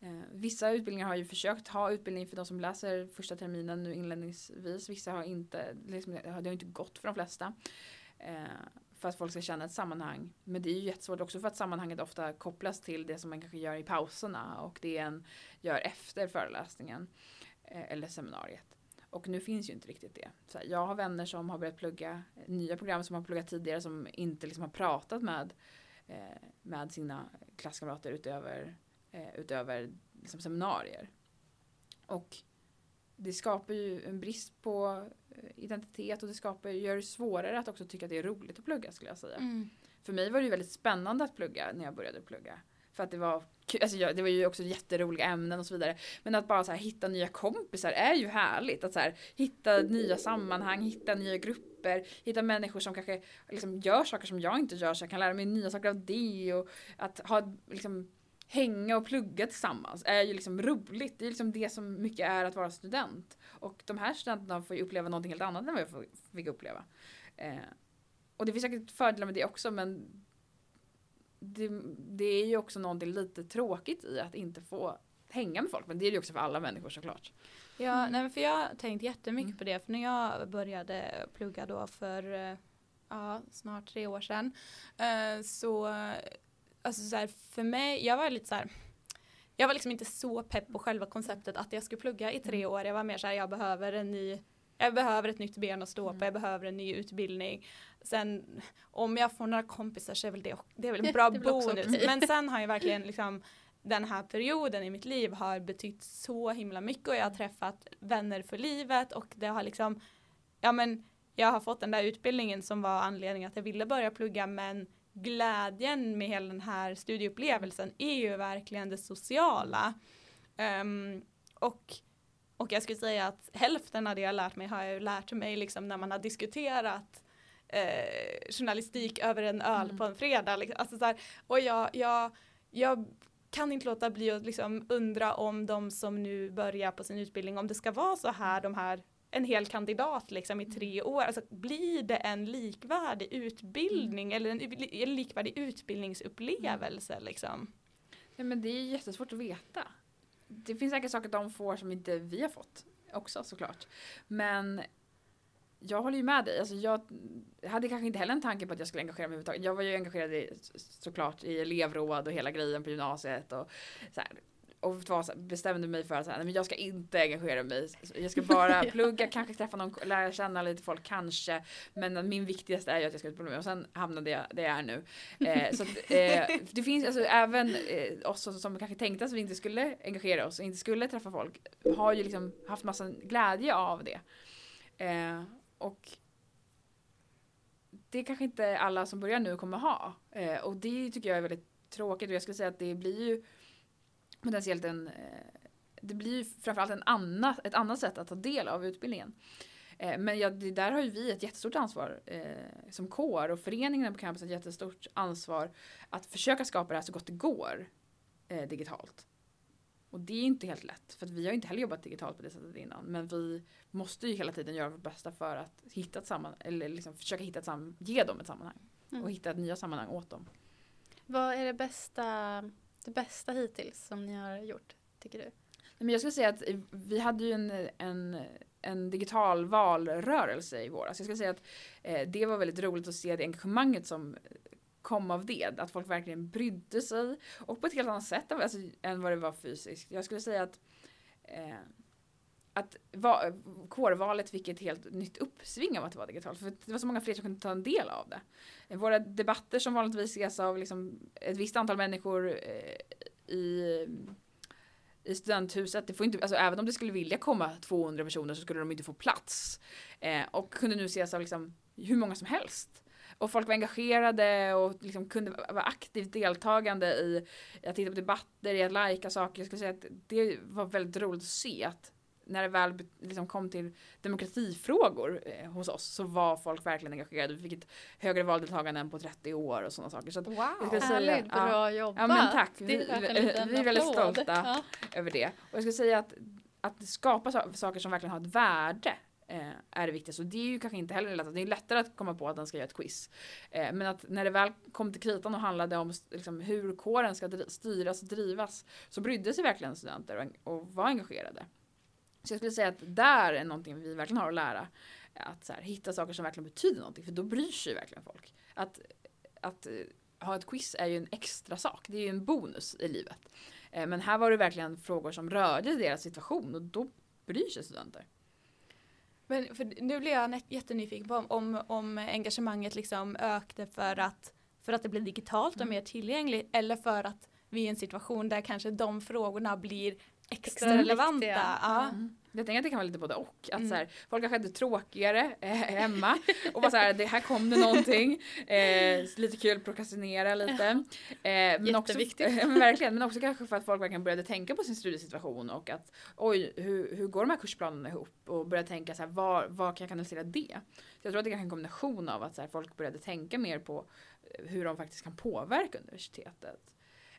Eh, vissa utbildningar har ju försökt ha utbildning för de som läser första terminen nu inledningsvis. Vissa har inte, liksom, det har inte gått för de flesta. Eh, för att folk ska känna ett sammanhang. Men det är ju jättesvårt också för att sammanhanget ofta kopplas till det som man kanske gör i pauserna och det en gör efter föreläsningen eller seminariet. Och nu finns ju inte riktigt det. Så jag har vänner som har börjat plugga eh, nya program som har pluggat tidigare som inte liksom har pratat med, eh, med sina klasskamrater utöver, eh, utöver liksom seminarier. Och det skapar ju en brist på eh, identitet och det skapar, gör det svårare att också tycka att det är roligt att plugga skulle jag säga. Mm. För mig var det ju väldigt spännande att plugga när jag började plugga. För att det var, alltså jag, det var ju också jätteroliga ämnen och så vidare. Men att bara så här, hitta nya kompisar är ju härligt. Att så här, hitta nya sammanhang, hitta nya grupper, hitta människor som kanske liksom gör saker som jag inte gör så jag kan lära mig nya saker av det. Och att ha, liksom, hänga och plugga tillsammans är ju liksom roligt. Det är liksom det som mycket är att vara student. Och de här studenterna får ju uppleva någonting helt annat än vad jag fick uppleva. Eh, och det finns säkert fördelar med det också men det, det är ju också någonting lite tråkigt i att inte få hänga med folk. Men det är det ju också för alla människor såklart. Ja, nej, men för jag har tänkt jättemycket Mm. på det. För när jag började plugga då för eh, ja, snart tre år sedan. eh, så, alltså så här, för mig, jag var lite så här. Jag var liksom inte så pepp på själva konceptet att jag skulle plugga i tre år. Jag var mer så här, jag behöver en ny jag behöver ett nytt ben att stå på, jag behöver en ny utbildning. Sen om jag får några kompisar så är väl det, det är väl en bra [laughs] bonus. Men [laughs] sen har jag verkligen liksom den här perioden i mitt liv har betytt så himla mycket och jag har träffat vänner för livet och det har liksom, ja men jag har fått den där utbildningen som var anledningen att jag ville börja plugga men glädjen med hela den här studieupplevelsen är ju verkligen det sociala. Ehm, och, och jag skulle säga att hälften av det jag lärt mig har jag lärt mig liksom när man har diskuterat eh, journalistik över en öl Mm. på en fredag. Liksom. Alltså så här, och jag, jag, jag kan inte låta bli att liksom undra om de som nu börjar på sin utbildning, om det ska vara så här de här en hel kandidat liksom i tre år, alltså blir det en likvärdig utbildning eller en, en likvärdig utbildningsupplevelse liksom? Nej, men det är jättesvårt att veta. Det finns säkert saker de får som inte vi har fått också såklart. Men jag håller ju med dig. Alltså jag hade kanske inte heller en tanke på att jag skulle engagera mig överhuvudtaget. Jag var ju engagerad i, såklart i elevråd och hela grejen på gymnasiet. Och, så här, och var, bestämde mig för att så här, nej, men jag ska inte engagera mig. Jag ska bara [laughs] plugga, kanske träffa någon, lära känna lite folk kanske. Men min viktigaste är ju att jag ska utbilda mig och sen hamnade jag där jag är nu. Eh, så att, eh, [laughs] det finns alltså även eh, oss som, som kanske tänkte att vi inte skulle engagera oss och inte skulle träffa folk. Har ju liksom haft massa glädje av det. Eh, och det kanske inte alla som börjar nu kommer ha. Eh, och det tycker jag är väldigt tråkigt och jag skulle säga att det blir ju potentiellt en eh, det blir ju framförallt en annan, ett annat sätt att ta del av utbildningen. Eh, men ja, där har ju vi ett jättestort ansvar eh, som kår och föreningen på campus ett jättestort ansvar att försöka skapa det här så gott det går eh, digitalt. Och det är inte helt lätt för vi har inte heller jobbat digitalt på det sättet innan. Men vi måste ju hela tiden göra vårt bästa för att hitta ett sammanhang, eller liksom försöka hitta ett sammanhang, ge dem ett sammanhang. Mm. Och hitta ett nya sammanhang åt dem. Vad är det bästa, det bästa hittills som ni har gjort, tycker du? Men jag skulle säga att vi hade ju en, en, en digital valrörelse i våras. Jag skulle säga att eh, det var väldigt roligt att se det engagemanget som kom av det. Att folk verkligen brydde sig. Och på ett helt annat sätt alltså, än vad det var fysiskt. Jag skulle säga att eh, att va, kårvalet fick ett helt nytt uppsving av att det var digitalt. För det var så många fler som kunde ta en del av det. Våra debatter som vanligtvis ses av liksom ett visst antal människor eh, i, i studenthuset. Det får inte, alltså även om det skulle vilja komma 200 personer så skulle de inte få plats. Eh, och kunde nu ses av liksom hur många som helst. Och folk var engagerade och liksom kunde vara aktivt deltagande i att titta på debatter, i att lajka saker. Jag skulle säga att det var väldigt roligt att se att när det väl liksom kom till demokratifrågor eh, hos oss så var folk verkligen engagerade. Vi fick ett högre valdeltagande än på 30 år och sådana saker. Så att, Wow. jag säga- Härligt, ja. bra jobbat. Ja men tack, vi, vi, vi är väldigt stolta Ja. över det. Och jag skulle säga att, att skapa sa- saker som verkligen har ett värde eh, är det viktigaste. Och det är ju kanske inte heller lätt. Det är lättare att komma på att den ska göra ett quiz. Eh, men att när det väl kom till kritan och handlade om liksom, hur kåren ska styras och drivas så brydde sig verkligen studenter och, och var engagerade. Så jag skulle säga att där är någonting vi verkligen har att lära. Att här, hitta saker som verkligen betyder någonting. För då bryr sig verkligen folk. Att, att eh, ha ett quiz är ju en extra sak. Det är ju en bonus i livet. Eh, Men här var det verkligen frågor som rörde deras situation och då bryr sig studenter. Men för nu blir jag jättenyfiken på om, om, om engagemanget liksom ökade för att, för att det blir digitalt och mer tillgängligt eller för att vi är i en situation där kanske de frågorna blir extra, Extra relevanta. Ja. Mm. Jag tänker att det kan vara lite både och. Att Mm. så här, folk kanske hade tråkigare eh, hemma och bara så här, det här kom det någonting. Eh, lite kul, prokrastinera lite. Eh, men också, Jätteviktigt. [laughs] men verkligen, men också kanske för att folk verkligen började tänka på sin studiesituation och att oj, hur, hur går de här kursplanerna ihop? Och började tänka så här, var, var kan jag kanalisera det? Så jag tror att det kanske är en kombination av att så här, folk började tänka mer på eh, hur de faktiskt kan påverka universitetet.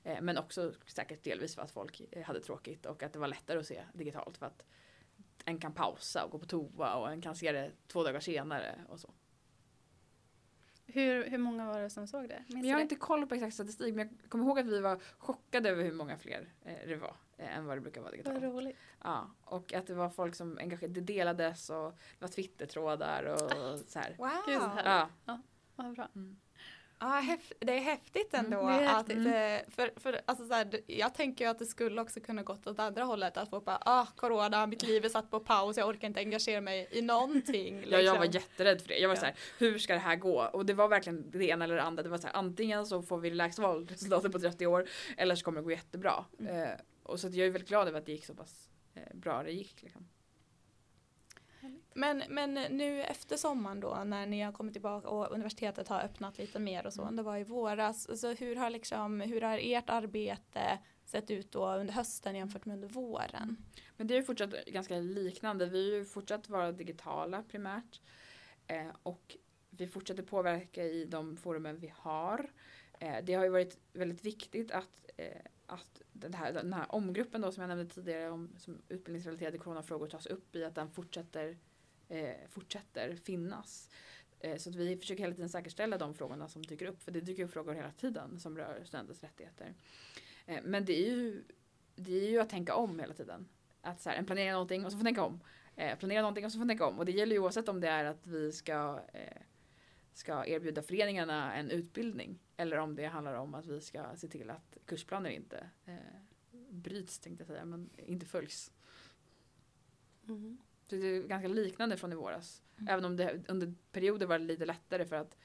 Eh, Men också säkert delvis för att folk eh, hade tråkigt och att det var lättare att se digitalt för att en kan pausa och gå på toa och en kan se det två dagar senare och så. Hur, hur många var det som såg det? Minns jag har det? inte koll på exakt statistik men jag kommer ihåg att vi var chockade över hur många fler eh, det var än vad det brukar vara Vad digitalt. roligt. Ja, och att det var folk som engagerade, det delades och det var twittertrådar och så här. Wow. Härligt. Ja, Vad bra. Ja, det är häftigt ändå. Mm, det är att, eh, för, för, alltså, så här, jag tänker att det skulle också kunna gått åt andra hållet. Att folk bara, ah, corona, mitt liv är satt på paus, jag orkar inte engagera mig i någonting. Ja, jag var liksom. jätterädd för det. Jag var Ja. så här, hur ska det här gå? Och det var verkligen det ena eller det andra. Det var så här, antingen så får vi det lägsta valresultatet på 30 år eller så kommer det gå jättebra. Mm. Eh, och så jag är väldigt glad över att det gick så pass eh, bra det gick. Liksom. Men, men nu efter sommaren då när ni har kommit tillbaka och universitetet har öppnat lite mer och så, Mm. det var i våras, alltså hur har liksom, hur har ert arbete sett ut då under hösten jämfört med under våren? Men det är ju fortsatt ganska liknande. Vi har ju fortsatt vara digitala primärt. Eh, och vi fortsätter påverka i de forumen vi har. Eh, det har ju varit väldigt viktigt att, eh, att den, här, den här omgruppen då som jag nämnde tidigare om som utbildningsrelaterade coronafrågor tas upp i att den fortsätter, eh, fortsätter finnas. Eh, så att vi försöker hela tiden säkerställa de frågorna som dyker upp. För det dyker upp frågor hela tiden som rör studenters rättigheter. Eh, men det är, ju, det är ju att tänka om hela tiden. Att så här, en planera någonting och så får man tänka om. Eh, planera någonting och så får man tänka om. Och det gäller ju oavsett om det är att vi ska, eh, ska erbjuda föreningarna en utbildning. Eller om det handlar om att vi ska se till att kursplaner inte eh, bryts tänkte jag säga, men inte följs. Mm. Så det är ganska liknande från i våras. Mm. Även om det under perioder var det lite lättare för att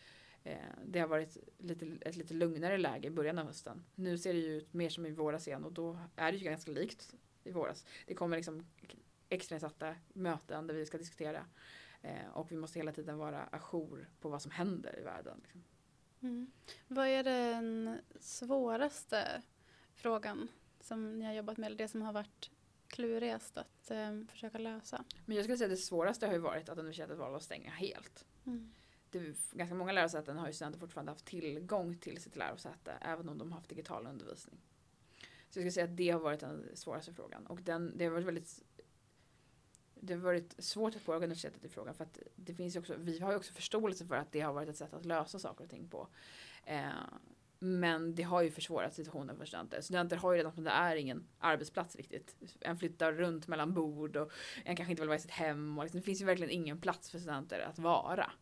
eh, det har varit lite, ett lite lugnare läge i början av hösten. Nu ser det ju ut mer som i våras igen och då är det ju ganska likt i våras. Det kommer liksom extrainsatta möten där vi ska diskutera eh, och vi måste hela tiden vara ajour på vad som händer i världen. Liksom. Mm. Vad är den svåraste frågan som ni har jobbat med? Eller det som har varit klurigast att eh, försöka lösa? Men jag skulle säga att det svåraste har ju varit att universitetet valde att stänga helt. Mm. det ganska många lärosäten har ju studenter fortfarande haft tillgång till sitt lärosäte även om de har haft digital undervisning. Så jag skulle säga att det har varit den svåraste frågan och den, det har varit väldigt det har varit svårt att påverka universitetet i frågan för att det finns också, vi har ju också förståelse för att det har varit ett sätt att lösa saker och ting på. Eh, men det har ju försvårat situationen för studenter. Studenter har ju redan det är ingen arbetsplats riktigt. En flyttar runt mellan bord och en kanske inte vill vara i sitt hem. Och liksom, det finns ju verkligen ingen plats för studenter att vara.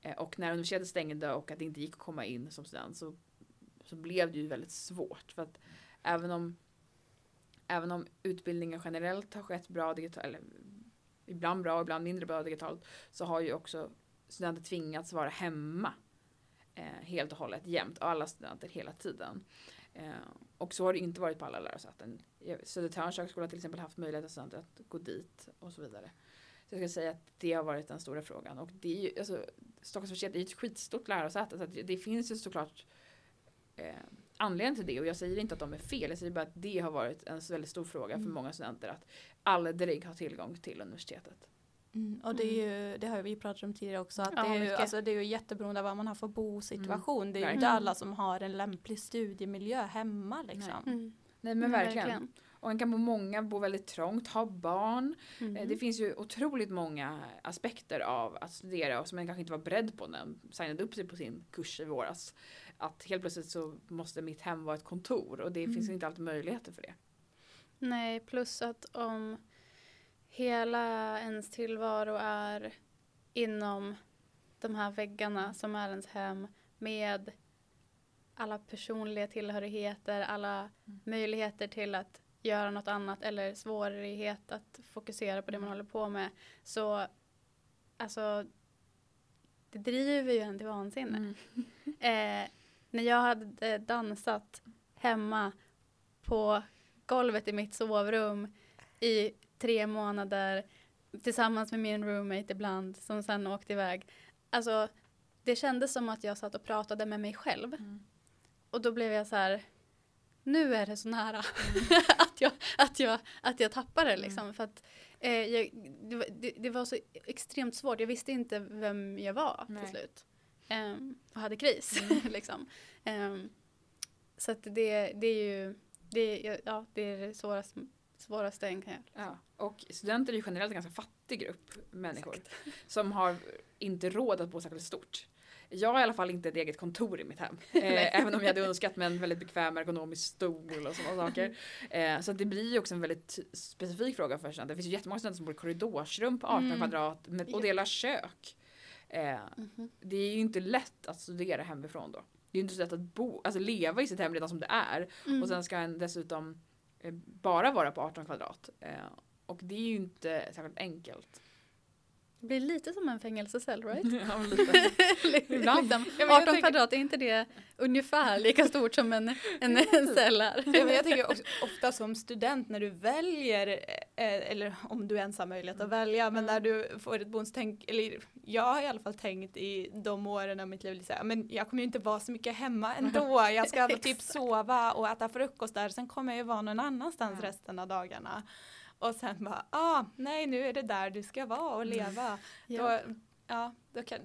Eh, och när universitetet stängde och att det inte gick att komma in som student så, så blev det ju väldigt svårt. För att även om, även om utbildningen generellt har skett bra digital, eller ibland bra och ibland mindre bra digitalt så har ju också studenter tvingats vara hemma eh, helt och hållet jämt och alla studenter hela tiden. Eh, och så har det inte varit på alla lärosäten. Södertörns högskola har till exempel haft möjlighet för studenter att gå dit och så vidare. Så jag ska säga att det har varit den stora frågan och det är ju, alltså, Stockholms universitet är ju ett skitstort lärosäte så det finns ju såklart eh, anledning till det och jag säger inte att de är fel, jag säger bara att det har varit en väldigt stor fråga Mm. för många studenter att aldrig ha tillgång till universitetet. Mm, och det, är ju, det har vi pratat om tidigare också. Att Ja, det, är ju, alltså, det är ju jätteberoende av vad man har för bosituation. det är ju inte verkligen. alla som har en lämplig studiemiljö hemma liksom. Mm. Nej men Mm, verkligen. Och en kan bo många, bo väldigt trångt, ha barn. Mm. Eh, Det finns ju otroligt många aspekter av att studera och som man kanske inte var beredd på när man signade upp sig på sin kurs i våras. Att helt plötsligt så måste mitt hem vara ett kontor och det finns Mm. inte alltid möjligheter för det. Nej, plus att om hela ens tillvaro är inom de här väggarna som är ens hem med alla personliga tillhörigheter, alla möjligheter till att göra något annat eller svårighet att fokusera på det man håller på med. Så alltså det driver ju en till vansinne. Eh, när jag hade dansat hemma på golvet i mitt sovrum i tre månader tillsammans med min roommate ibland som sen åkte iväg. Alltså det kändes som att jag satt och pratade med mig själv. Mm. Och då blev jag så här, nu är det så nära [laughs] att, jag, att, jag, att jag tappar det liksom. För att, eh, jag, det, det var så extremt svårt, jag visste inte vem jag var Nej. till slut. Ehm, och hade kris [laughs] liksom. Ehm, så att det, det är ju, det, ja, det är det svåraste, svåraste en kan göra. Ja. Och studenter är ju generellt en ganska fattig grupp människor [laughs] som har inte råd att bo särskilt stort. Jag har i alla fall inte ett eget kontor i mitt hem. [laughs] Eh, även om jag hade önskat med en väldigt bekväm ergonomisk stol och sådana saker. Eh, så det blir ju också en väldigt specifik fråga för studenter. Det finns ju jättemånga studenter som bor i korridorsrum på 18 Mm. kvadrat med, och delar kök. Eh, det är ju inte lätt att studera hemifrån då. Det är ju inte så lätt att bo, alltså leva i sitt hem redan som det är. Mm. Och sen ska en dessutom eh, bara vara på 18 kvadrat. Eh, och det är ju inte särskilt enkelt. Det blir lite som en fängelsecell, right? [laughs] Ja, lite. [laughs] Ibland. liksom, Ja, men jag 18 tänker- kvadrat, är inte det ungefär lika stort som en, en, en cell är? Ja, men jag tänker [laughs] också, ofta som student när du väljer, eh, eller om du ens har möjlighet att välja, men när du får ett bonustänk, eller jag har i alla fall tänkt i de åren av mitt liv, här, men jag kommer ju inte vara så mycket hemma ändå. Jag ska typ sova och äta frukost där, sen kommer jag ju vara någon annanstans Ja. resten av dagarna. Och sen bara, ah, nej nu är det där du ska vara och leva. Ja. Då, ja,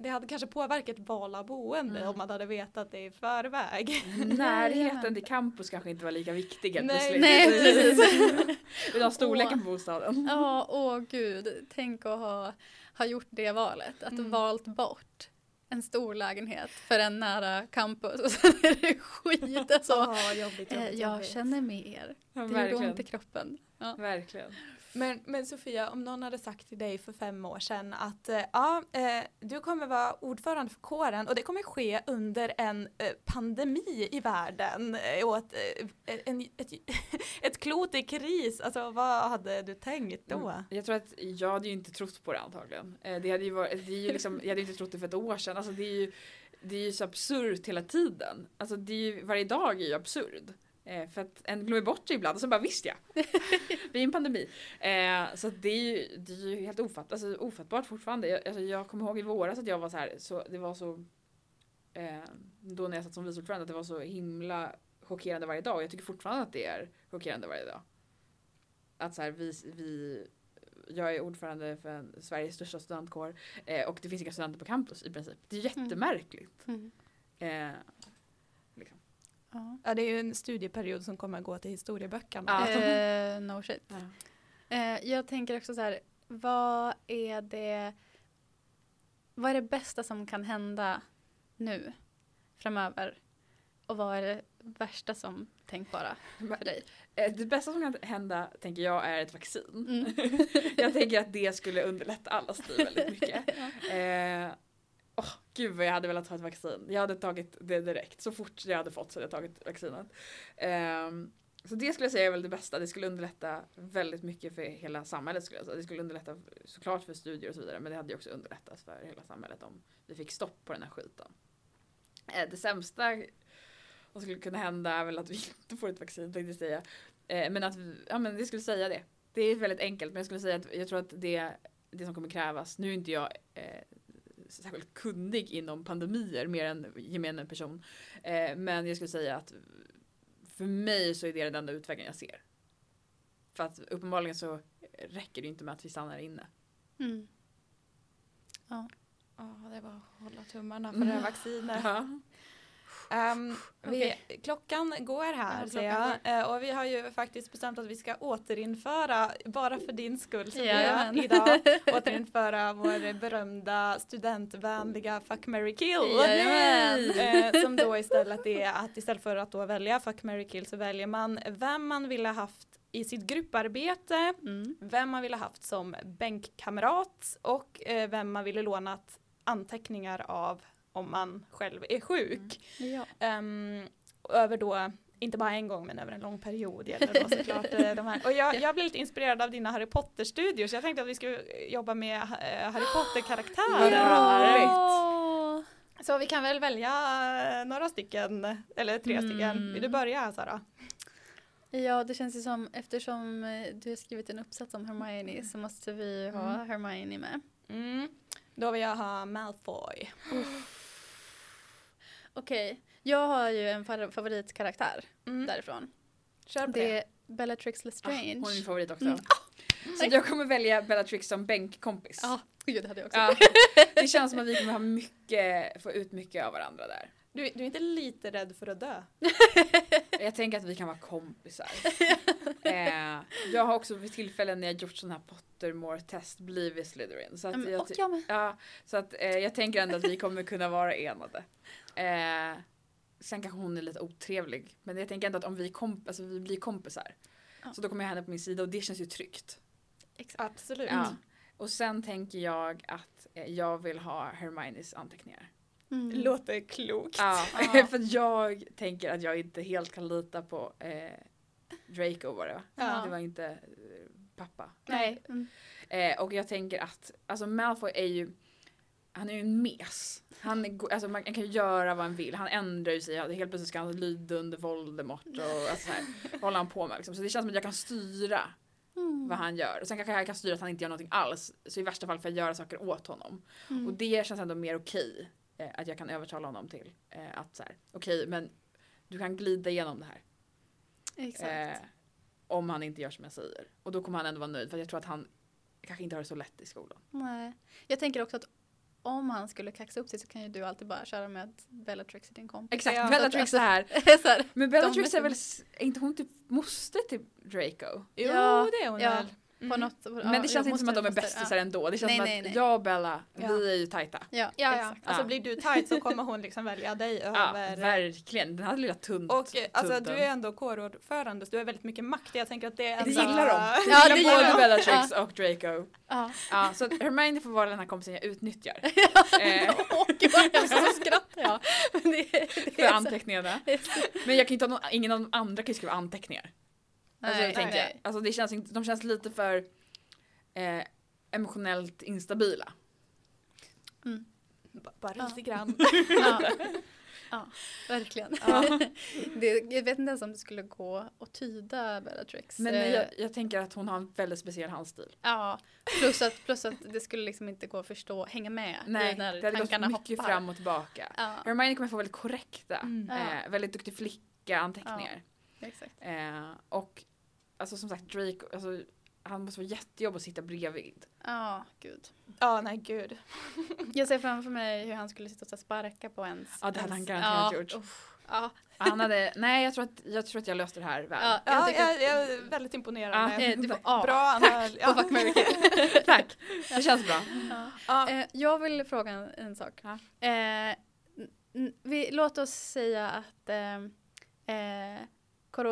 det hade kanske påverkat val av boende Mm. om man hade vetat det i förväg. Närheten till [laughs] campus kanske inte var lika viktig helt Nej, plötsligt. nej, [laughs] precis. Utan storleken på bostaden. Ja, åh gud. Tänk att ha, ha gjort det valet. Att Mm. valt bort en stor lägenhet för en nära campus och sen är det skit. Alltså, [laughs] Åh, vad jobbigt, eh, jobbigt, jag jobbigt. känner med er. Ja, Det gjorde verkligen. ont i kroppen. Ja. Verkligen. Men, men Sofia, om någon hade sagt till dig för fem år sedan att eh, ja, eh, du kommer vara ordförande för kåren och det kommer ske under en eh, pandemi i världen eh, och ett, eh, en, ett, [laughs] ett klot i kris. Alltså vad hade du tänkt då? Mm. Jag tror att jag hade ju inte trott på det antagligen. Eh, Det hade ju varit, det är ju liksom, jag hade ju inte trott det för ett år sedan. Alltså det är ju, det är ju så absurt hela tiden. Alltså det är ju, varje dag är ju absurd. Eh, för att en glömmer bort det ibland och så bara visst ja. [laughs] Vi är i en pandemi. Eh, så det är ju, det är ju helt ofatt, alltså, ofattbart fortfarande. Jag, alltså, jag kommer ihåg i våras att jag var så här, så, det var så eh, då när jag satt som vice ordförande att det var så himla chockerande varje dag. Och jag tycker fortfarande att det är chockerande varje dag. Att så här, vi, vi jag är ordförande för en, Sveriges största studentkår eh, och det finns inga studenter på campus i princip. Det är jättemärkligt. Mm. Eh, liksom. Ja. Ja, det är ju en studieperiod som kommer att gå till historieböckerna. Ja. [laughs] Eh, no shit. ja. Eh, jag tänker också så här, vad är det vad är det bästa som kan hända nu framöver? Och vad är det värsta som tänkbara för dig? Eh, Det bästa som kan hända tänker jag är ett vaccin. Mm. [laughs] jag tänker att det skulle underlätta allas liv väldigt mycket. [laughs] Eh, åh, gud vad jag hade velat ha ett vaccin. Jag hade tagit det direkt. Så fort jag hade fått så hade jag tagit vaccinet. Um, så det skulle jag säga är väl det bästa. Det skulle underlätta väldigt mycket för hela samhället skulle jag säga. Det skulle underlätta såklart för studier och så vidare men det hade ju också underlättat för hela samhället om vi fick stopp på den här skiten. Eh, det sämsta som skulle kunna hända är väl att vi [laughs] inte får ett vaccin tänkte jag säga. Eh, men att, vi- ja men det skulle säga det. Det är väldigt enkelt men jag skulle säga att jag tror att det, det som kommer krävas, nu är inte jag eh, särskilt kunnig inom pandemier mer än gemene person. Eh, men jag skulle säga att för mig så är det den enda utvägen jag ser. För att uppenbarligen så räcker det inte med att vi stannar inne. Mm. Ja, det är bara att hålla tummarna för det här vaccinet. Ja. Ehm, vi, klockan går här Ja, säger jag. Eh, och vi har ju faktiskt bestämt att vi ska återinföra, bara för din skull Sofia, Jajamän. idag, [laughs] återinföra vår berömda studentvänliga Fuck, marry, kill. Eh, som då istället är att istället för att då välja Fuck, marry, kill så väljer man vem man vill ha haft i sitt grupparbete, Mm. vem man ville haft som bänkkamrat och eh, vem man ville lånat anteckningar av om man själv är sjuk. Ja. Ehm, och över då, inte bara en gång men över en lång period gäller då såklart eh, de här. Och jag, jag blev lite inspirerad av dina Harry Potter-studior så jag tänkte att vi skulle jobba med eh, Harry Potter-karaktärer. Åh. Så vi kan väl välja eh, några stycken, eller tre stycken. Mm. Vill du börja Sara? Ja, det känns ju som eftersom du har skrivit en uppsats om Hermione så måste vi ha Mm. Hermione med. Mm. Då vill jag ha Malfoy. Okej, jag har ju en fa- favoritkaraktär Mm. därifrån. Kör på Det det. är Bellatrix Ah, Lestrange. hon är min favorit också. Mm. Så jag kommer välja Bellatrix som bänkkompis. Ja, gud det hade jag också. Ja, det känns som att vi kommer ha mycket, få ut mycket av varandra där. Du, du är inte lite rädd för att dö? [laughs] Jag tänker att vi kan vara kompisar. eh, jag har också vid tillfällen när jag gjort sådana här Pottermore-test blivit Slytherin. Så att Mm, jag, och jag med. ja, så att eh, jag tänker ändå att vi kommer kunna vara enade. Eh, sen kanske hon är lite otrevlig. Men jag tänker ändå att om vi, komp- alltså, vi blir kompisar. Ja. Så då kommer jag henne på min sida och det känns ju tryggt. Absolut. Ja. Och sen tänker jag att eh, jag vill ha Hermiones anteckningar. Mm. Låter klokt. Ja, Ja. [laughs] för jag tänker att jag inte helt kan lita på eh, Draco var det va? Ja. Det var inte eh, pappa. Nej. Mm. Eh, och jag tänker att, alltså Malfoy är ju, han är ju en mes. Han, alltså man kan göra vad han vill, han ändrar ju sig, helt plötsligt ska han lyda under Voldemort och alltså så här, [laughs] vad håller han på med liksom. Så det känns som att jag kan styra Mm. vad han gör. Och sen kanske jag kan styra att han inte gör någonting alls. Så i värsta fall får jag göra saker åt honom. Mm. Och det känns ändå mer okej. Eh, att jag kan övertala honom till eh, att så här, okej men du kan glida igenom det här. Exakt. Eh, om han inte gör som jag säger. Och då kommer han ändå vara nöjd för jag tror att han kanske inte har det så lätt i skolan. Nej. Jag tänker också att om han skulle kaxa upp sig så kan ju du alltid bara köra med att Bellatrix är din kompis. Exakt, Ja, Bellatrix är här. [laughs] så här. Men Bellatrix är väl, s- är inte hon typ moster till Draco? Jo, Ja, det är hon ja. väl. På Mm. något, ja, Men det känns jag inte som att de är bästisar ja. ändå. Det känns Nej, som nej, att nej. jag och Bella, Ja. vi är ju tajta. Ja, Ja, ja. exakt. Alltså Ja. blir du tight så kommer hon liksom välja dig Ja, över. verkligen. Den här lilla tunt. och eh, alltså du är ändå kårordförande så du har väldigt mycket makt. Jag tänker att det är Det ändå- gillar de. Ja, Ja, det det gillar både de. Bellatrix och Draco. Ja. Ja, så att Hermione får vara den här kompisen jag utnyttjar. [laughs] eh, [laughs] Åh gud så skrattar jag. [laughs] Men det, det för anteckningarna. Men jag kan inte ha någon, ingen av de andra kan ju skriva anteckningar. Alltså, Nej, tänker nej. jag. Alltså, det känns inte, de känns lite för eh, emotionellt instabila. B- Bara Ja. lite grann. [laughs] Ja. ja, verkligen. Ja. [laughs] Det, jag vet inte ens om det skulle gå att tyda Bellatrix. Men Eh, jag, jag tänker att hon har en väldigt speciell handstil. Ja, plus att, plus att det skulle liksom inte gå att förstå, hänga med Nej, när det hade gått tankarna mycket hoppar. fram och tillbaka. Ja, Hermione kommer få väldigt korrekta, Mm. Eh, väldigt duktig flicka anteckningar. exakt. Eh, och alltså som sagt Drake, alltså, han måste vara jättejobbig att sitta bredvid. Ja, gud. Ja, nej gud. [laughs] Jag ser framför mig hur han skulle sitta och så sparka på ens... Ja, det hade han garanterat ja, gjort. ja, Han hade, nej jag tror, att, jag tror att jag löste det här väl. ja, jag Ja, tycker jag, jag är väldigt imponerad. Ja. Eh, du får A. Bra analys. på Fuck, marry, [laughs] kill. Tack, det känns bra. Ja. Ja. Eh, jag vill fråga en, en sak. Ja. Eh, n- vi, låt oss säga att koro-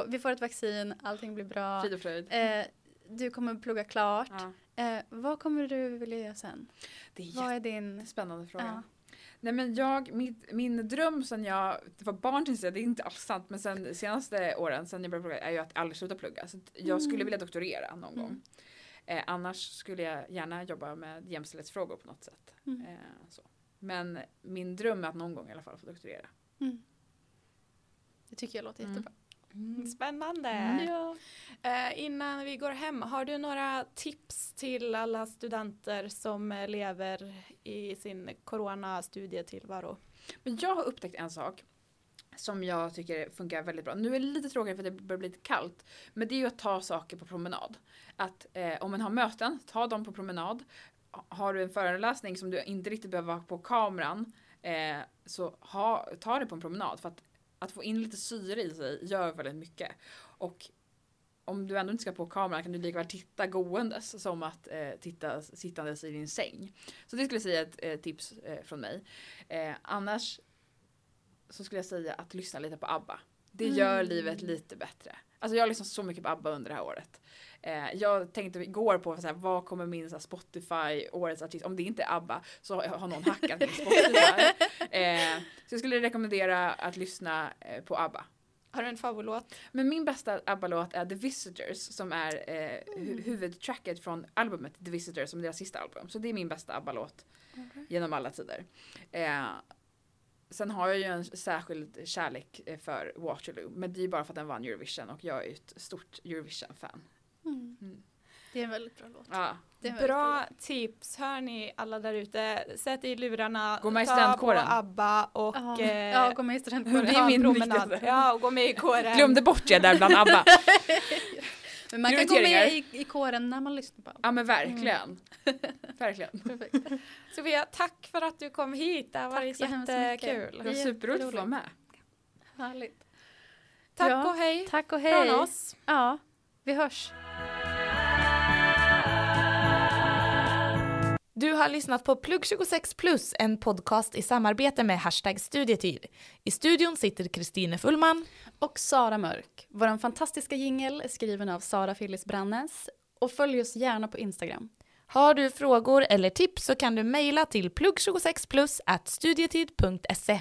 vi får ett vaccin, allting blir bra. Frid och fröjd. Eh, du kommer plugga klart. Ja. Eh, vad kommer du vilja göra sen? Det är Vad är din... jättespännande fråga. Ja. Nej men jag, mitt, min dröm sen jag var barn till det är inte alls sant men sen senaste åren sen jag började plugga är ju att aldrig sluta plugga. Så jag skulle vilja doktorera någon gång. Eh, annars skulle jag gärna jobba med jämställdhetsfrågor på något sätt. Mm. Eh, så. Men min dröm är att någon gång i alla fall få doktorera. Mm. Det tycker jag låter Mm. jättebra. Mm, spännande. Ja. Eh, innan vi går hem, har du några tips till alla studenter som eh, lever i sin corona-studietillvaro? Men jag har upptäckt en sak som jag tycker funkar väldigt bra. Nu är det lite tråkigt för det börjar bli lite kallt. Men det är ju att ta saker på promenad. Att eh, om man har möten, ta dem på promenad. Har du en föreläsning som du inte riktigt behöver vara på kameran eh, så ha, ta det på en promenad. För att, att få in lite syre i sig gör väldigt mycket. Och om du ändå inte ska på kameran kan du lika väl titta gåendes som att eh, titta sittandes i din säng. Så det skulle jag säga ett eh, tips eh, från mig. Eh, annars så skulle jag säga att lyssna lite på ABBA. Det gör livet lite bättre. Alltså jag har lyssnat så mycket på ABBA under det här året. Eh, jag tänkte igår på så här, vad kommer min så Spotify årets artist, om det inte är ABBA så har någon hackat min Spotify. [laughs] eh, så jag skulle rekommendera att lyssna eh, på ABBA. Har du en favoritlåt? Men min bästa ABBA-låt är The Visitors som är eh, hu- huvudtracket från albumet The Visitors som är deras sista album. Så det är min bästa ABBA-låt genom alla tider. Eh, sen har jag ju en särskild kärlek eh, för Waterloo men det är ju bara för att den vann Eurovision och jag är ju ett stort Eurovision-fan. Mm. Det är en väldigt bra låt. Ja. Det är en väldigt Bra tips, hör ni alla där ute. Sätt i lurarna, Gå med i ta på. ABBA och Ja, eh, ja gå med i studentkåren. [laughs] Det är min promenad. Ja, och gå med i kåren. Glömde bort jag där bland ABBA. [laughs] Men man kan gå med i, i kåren när man lyssnar på allt. Ja men verkligen. [laughs] verkligen. Perfekt. Sofia, tack för att du kom hit. Det har Tack varit så hemskt mycket. jättekul. Det var superroligt att vara med. Härligt. Tack Ja, och hej Tack och hej. från oss. Ja, vi hörs. Du har lyssnat på Plugg 26 plus, en podcast i samarbete med Hashtag studietid. I studion sitter Kristine Fullman. Och Sara Mörk. Vår fantastiska jingel är skriven av Sara Phyllis Brannes. Och följ oss gärna på Instagram. Har du frågor eller tips så kan du mejla till plugg26plus at studietid.se.